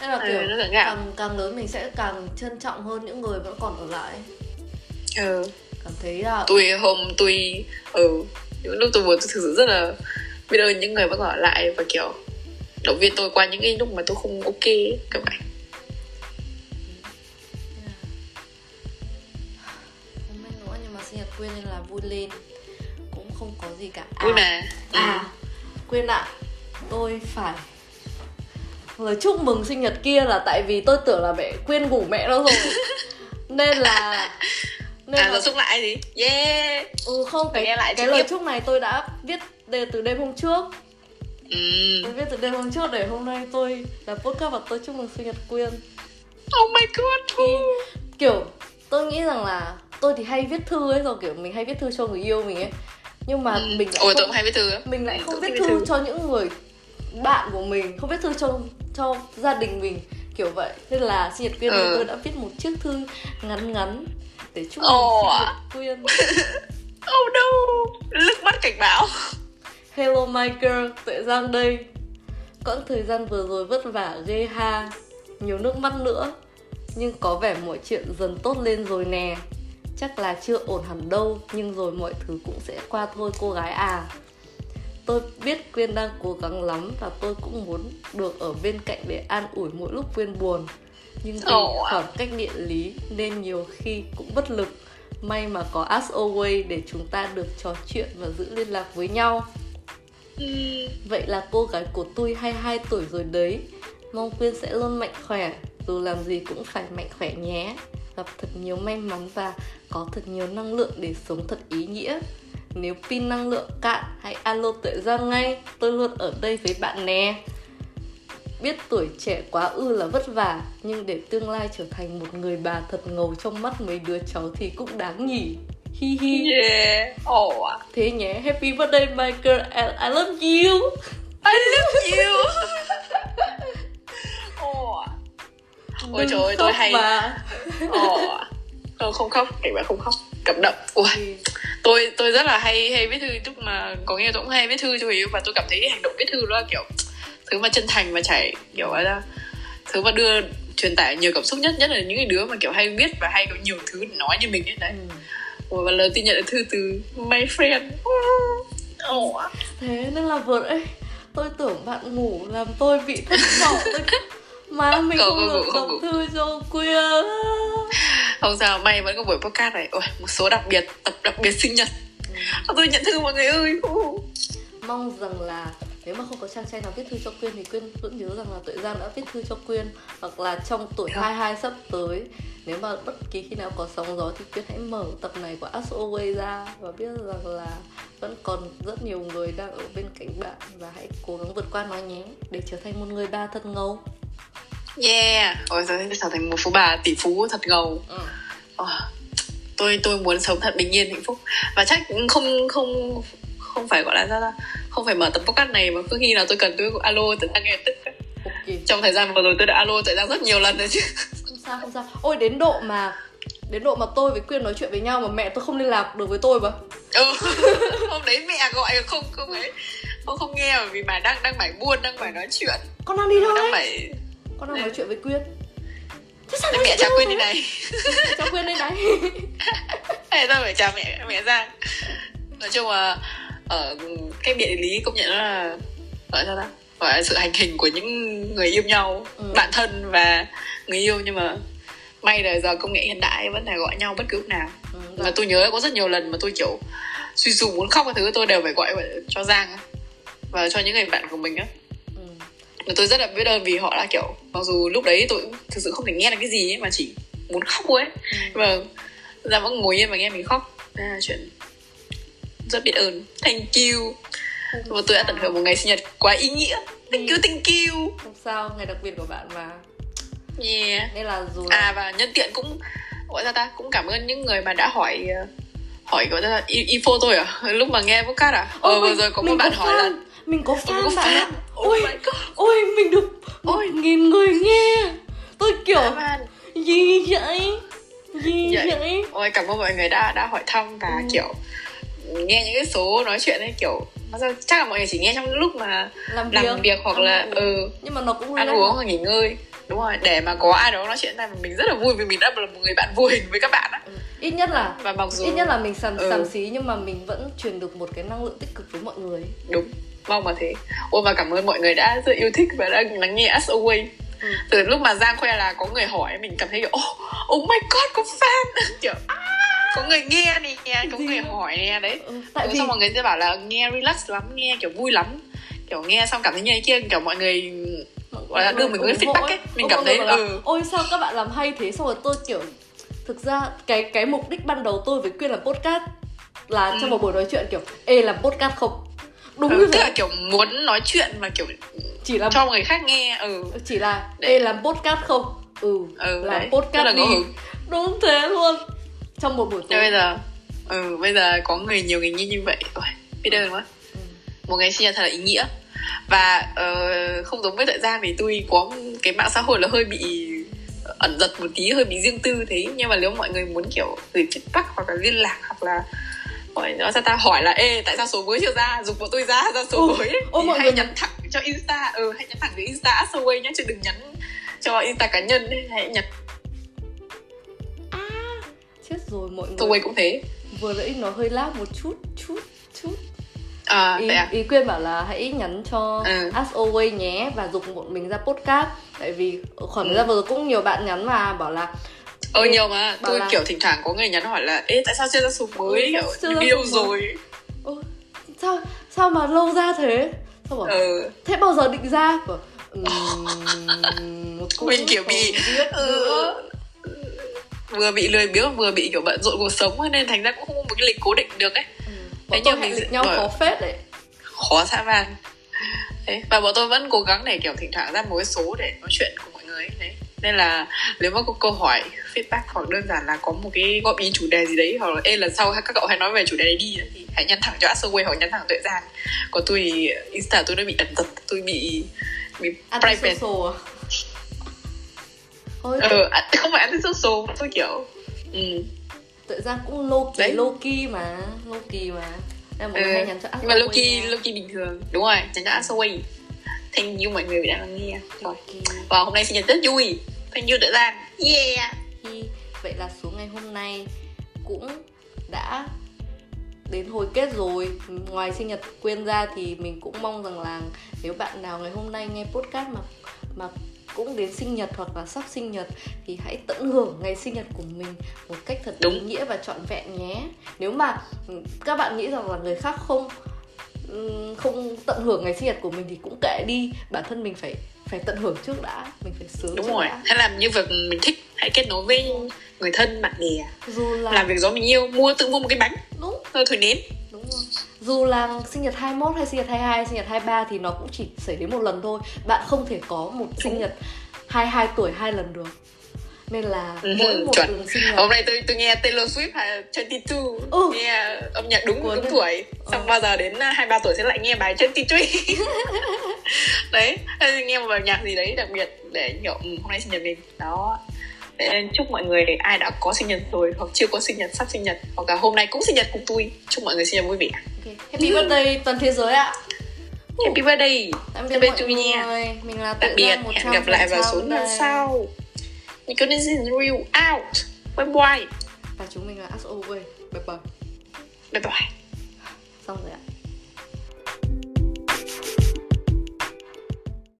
Nên là Ừ, kiểu gạo. càng càng lớn mình sẽ càng trân trọng hơn những người vẫn còn ở lại. Ừ. cảm thấy là tôi hôm tôi ừ. Những lúc tôi buồn tôi thực sự rất là biết ơn những người vẫn còn ở lại và kiểu động viên tôi qua những cái lúc mà tôi không ok kiểu vậy quyên nên là vui lên không có gì cả. Vui mà ừ. à quyên ạ. Tôi phải lời chúc mừng sinh nhật kia là tại vì tôi tưởng là mẹ quyên ngủ mẹ nó rồi. Nên là nên à là xúc lại gì? Yeah. Ừ không cái nghe lại cái lời tiếp. chúc này tôi đã viết đề từ đêm hôm trước. Ừ. tôi viết từ đêm hôm trước để hôm nay tôi là podcast và tôi chúc mừng sinh nhật quyên. Oh my god Thì kiểu tôi nghĩ rằng là tôi thì hay viết thư ấy rồi kiểu mình hay viết thư cho người yêu mình ấy nhưng mà ừ. mình lại ôi tôi không, hay viết thư á. mình lại không tôi viết thích thư cho những người bạn của mình không viết thư cho cho gia đình mình kiểu vậy. Nên là sinh nhật quyên Ừ. tôi đã viết một chiếc thư ngắn ngắn để chúc mừng Ồ. sinh nhật quyên. Oh no. Lướt mắt cảnh báo. Hello my girl, Tuệ Giang đây. Quãng thời gian vừa rồi vất vả ghê ha. Nhiều nước mắt nữa. Nhưng có vẻ mọi chuyện dần tốt lên rồi nè Chắc là chưa ổn hẳn đâu Nhưng rồi mọi thứ cũng sẽ qua thôi cô gái à. Tôi biết Quyên đang cố gắng lắm Và tôi cũng muốn được ở bên cạnh để an ủi mỗi lúc Quyên buồn. Nhưng vì khoảng cách địa lý Nên nhiều khi cũng bất lực. May mà có Ask Away để chúng ta được trò chuyện và giữ liên lạc với nhau. Ừ. Vậy là cô gái của tôi 22 tuổi rồi đấy. Mong Quyên sẽ luôn mạnh khỏe Dù làm gì cũng phải mạnh khỏe nhé. Gặp thật nhiều may mắn và có thật nhiều năng lượng để sống thật ý nghĩa. Nếu pin năng lượng cạn hãy alo tuệ ra ngay Tôi luôn ở đây với bạn nè. Biết tuổi trẻ quá ư là vất vả Nhưng để tương lai trở thành một người bà thật ngầu trong mắt mấy đứa cháu thì cũng đáng nhỉ. Hi hi. Yeah. Oh Thế nhé, happy birthday my girl and I love you. I love you. Ồ. ôi trời ơi tôi hay mà. Ồ. Không, không khóc. Kể bạn không khóc. Cảm động. Ui. Tôi tôi rất là hay hay viết thư lúc mà có nghe tôi cũng hay viết thư cho người yêu và tôi cảm thấy hành động viết thư đó là kiểu thứ mà chân thành và chảy kiểu ấy ra thứ mà đưa truyền tải nhiều cảm xúc nhất nhất là những cái đứa mà kiểu hay viết và hay có nhiều thứ để nói như mình ấy đấy. Ừ. và lần tin nhận được thư từ my friend. Oh. thế nên là vừa ấy tôi tưởng bạn ngủ làm tôi bị thất vọng. Mà mình Cậu không có được không đọc thư cho Quyên không sao may vẫn có buổi podcast này ôi một số đặc biệt tập đặc biệt sinh nhật ừ. tôi nhận thư mọi người ơi uh. mong rằng là nếu mà không có chàng trai nào viết thư cho Quyên thì Quyên vẫn nhớ rằng là Tuệ Giang đã viết thư cho Quyên hoặc là trong tuổi Được. 22 sắp tới nếu mà bất kỳ khi nào có sóng gió thì Quyên hãy mở tập này của As Always ra và biết rằng là vẫn còn rất nhiều người đang ở bên cạnh bạn và hãy cố gắng vượt qua nó nhé để trở thành một người ba thật ngầu yeah. Ôi giờ trở thành một phú bà tỷ phú thật ngầu. Ừ. Ờ, tôi tôi muốn sống thật bình yên hạnh phúc. Và chắc không không không phải gọi là sao ta? Không phải mở tập podcast này mà cứ khi nào tôi cần tôi alo tự đang lập tức á. ok. Trong thời gian vừa rồi tôi đã alo tự đang rất nhiều lần rồi chứ. Không sao không sao. Ôi đến độ mà đến độ mà tôi với Quyên nói chuyện với nhau mà mẹ tôi không liên lạc được với tôi mà. Ừ. hôm đấy mẹ gọi không không ấy. Không không nghe bởi vì bà đang đang phải buôn đang phải nói chuyện. Con đang đi đâu đang phải con đang nói chuyện với Quyên. Thế sao mẹ đâu quên đi này. Chào Quyên đây này. Thế tôi phải chào mẹ mẹ Giang nói chung là ở cái địa lý công nhận nó là gọi sao ta? Gọi là sự hành hình của những người yêu nhau Ừ. bạn thân và người yêu nhưng mà may là giờ công nghệ hiện đại vẫn là gọi nhau bất cứ lúc nào. Ừ, mà tôi nhớ có rất nhiều lần mà tôi kiểu suy sụp muốn khóc cái thứ tôi đều phải gọi cho Giang và cho những người bạn của mình á. Và tôi rất là biết ơn vì họ đã kiểu mặc dù lúc đấy tôi thực sự không thể nghe được cái gì ấy, mà chỉ muốn khóc thôi ấy. Và ra vẫn ngồi yên và nghe mình khóc. Đây là chuyện rất biết ơn. Thank you. Và tôi đã tận hưởng một ngày sinh nhật quá ý nghĩa. Thank you thank you. Không sao ngày đặc biệt của bạn mà. Yeah. Nên là dù à và nhân tiện cũng gọi ra ta cũng cảm ơn những người mà đã hỏi ờ, hỏi gọi là i- info tôi à? Lúc mà nghe podcast à? Ờ vừa rồi có một bạn hỏi là. Mình có fan có bạn fan. Ôi oh my god. ôi mình được Ôi. nghìn người nghe. Tôi kiểu gì vậy? Gì Vậy. vậy? Ôi cảm ơn mọi người đã đã hỏi thăm và Ừ. kiểu nghe những cái số nói chuyện ấy kiểu chắc là mọi người chỉ nghe trong lúc mà làm việc làm việc hoặc ăn là ừ nhưng mà nó cũng ăn uống hoặc nghỉ ngơi. Đúng rồi để mà có ai đó nói chuyện này mình rất là vui vì mình đã là một người bạn vô hình với các bạn á. Ừ. ít nhất là và mặc dù ít nhất là mình sàm Ừ. xí nhưng mà mình vẫn truyền được một cái năng lượng tích cực với mọi người. Đúng mong mà thế. Ôi và cảm ơn mọi người đã rất yêu thích và đã lắng nghe us away Ừ. từ lúc mà giang khoe là có người hỏi mình cảm thấy kiểu oh, oh my god có fan. Kiểu "À, có người nghe nè có Gì? người hỏi nè. Đấy. Ừ. tại vì xong mọi người sẽ bảo là nghe relax lắm nghe kiểu vui lắm. Kiểu nghe xong cảm thấy như thế kia kiểu mọi người gọi là đưa mình cái feedback ấy. Mình cảm thấy là, ừ. Ôi sao các bạn làm hay thế? Xong rồi tôi kiểu thực ra cái cái mục đích ban đầu tôi với quyên làm podcast là Ừ. trong một buổi nói chuyện kiểu ê làm podcast không đúng ừ, như tức thế. là kiểu muốn nói chuyện mà kiểu chỉ là cho người khác nghe ừ. Chỉ là Để- ê làm podcast không? Ừ, Ừ, làm đấy, podcast là đi. đúng thế luôn. Trong một buổi tối. bây giờ ừ bây giờ có người nhiều người như như vậy. Ôi, biết ơn quá Ừ. một ngày sinh nhật thật là ý nghĩa. Và ờ, không giống với thời gian vì tôi có cái mạng xã hội là hơi bị ẩn giật một tí hơi bị riêng tư thế nhưng mà nếu mọi người muốn kiểu gửi feedback hoặc là liên lạc hoặc là hỏi nó sao ta hỏi là ê tại sao số mới chưa ra dục bọn tôi ra ra số Ồ, mới ấy. thì mọi hay người- nhắn thẳng cho insta ừ hãy nhắn thẳng với insta Asaway nhé chứ đừng nhắn cho insta cá nhân ấy. hãy nhắn chết rồi mọi người Asaway cũng thế vừa nãy nó hơi lag một chút chút chút à ý, à ý quyên bảo là hãy nhắn cho Ừ. As Always nhé và dùng bọn mình ra podcast tại vì khoảng thời Ừ. gian vừa rồi cũng nhiều bạn nhắn mà bảo là ờ nhiều mà tôi là- kiểu thỉnh thoảng có người nhắn hỏi là ê tại sao chưa ra số mới Ừ, kiểu mới? rồi "Ơ, sao sao mà lâu ra thế sao bảo ừ thế bao giờ định ra bảo, "Ừm, cũng Mình kiểu bị- ừ, nữa." vừa bị lười biếng vừa bị kiểu bận rộn cuộc sống nên thành ra cũng không có một cái lịch cố định được ấy Ừ. Thế nhưng mình lịch nhau ờ. khó phết đấy khó dã man đấy và bọn tôi vẫn cố gắng để kiểu thỉnh thoảng ra một cái số để nói chuyện cùng mọi người ấy. đấy nên là nếu mà có câu hỏi feedback hoặc đơn giản là có một cái góp ý chủ đề gì đấy hoặc là ê lần sau các cậu hãy nói về chủ đề này đi thì hãy nhắn thẳng cho Asaway hoặc nhắn thẳng tuệ giang còn tôi thì insta tôi nó bị ẩn giật tôi bị bị private à? Thôi, ờ à, không phải antisocial tôi kiểu ừ. tự ra cũng key, Đấy. low key mà Low key mà Em mọi Ừ. hay nhắn cho nhưng mà Loki nha. Loki bình thường đúng rồi nhắn cho Asaway thank you mọi người đã lắng nghe rồi Ok. và hôm nay sinh nhật rất vui thank you tuệ giang yeah Hi. Vậy là số ngày hôm nay cũng đã đến hồi kết rồi Ngoài sinh nhật Quyên ra thì mình cũng mong rằng là Nếu bạn nào ngày hôm nay nghe podcast mà mà cũng đến sinh nhật hoặc là sắp sinh nhật thì hãy tận hưởng ngày sinh nhật của mình một cách thật ý Đúng. nghĩa và trọn vẹn nhé. Nếu mà các bạn nghĩ rằng là người khác không không tận hưởng ngày sinh nhật của mình thì cũng kệ đi, bản thân mình phải phải tận hưởng trước đã, mình phải sướng đúng trước rồi đã. hãy làm như việc mình thích hãy kết nối với người thân bạn bè Dù là làm việc do mình yêu mua tự mua một cái bánh đúng thôi thổi nến Đúng rồi. Dù là sinh nhật 21 hay sinh nhật 22 hay sinh nhật 23 thì nó cũng chỉ xảy đến một lần thôi. Bạn không thể có một sinh nhật 22 tuổi hai lần được. Nên là Ừ, mỗi một chuẩn. lần sinh nhật hôm nay tôi tôi nghe Taylor Swift hay 22 Ừ. nghe âm nhạc đúng Cuốn đúng tuổi xong Ừ. bao giờ đến à, 23 tuổi sẽ lại nghe bài 23 đấy là nghe một bài nhạc gì đấy đặc biệt để kiểu ừ, hôm nay sinh nhật mình đó nên chúc mọi người ai đã có sinh nhật rồi hoặc chưa có sinh nhật sắp sinh nhật hoặc là hôm nay cũng sinh nhật cùng tôi chúc mọi người sinh nhật vui vẻ Ok. Happy birthday toàn thế giới ạ. happy birthday Tạm biệt Tạm biệt mọi người. Mình là tạm biệt hẹn gặp lại vào số 100% lần đây. sau Nicodemus Real out bye bye Và chúng mình là As Always. Bye bye. bye bye Xong rồi ạ.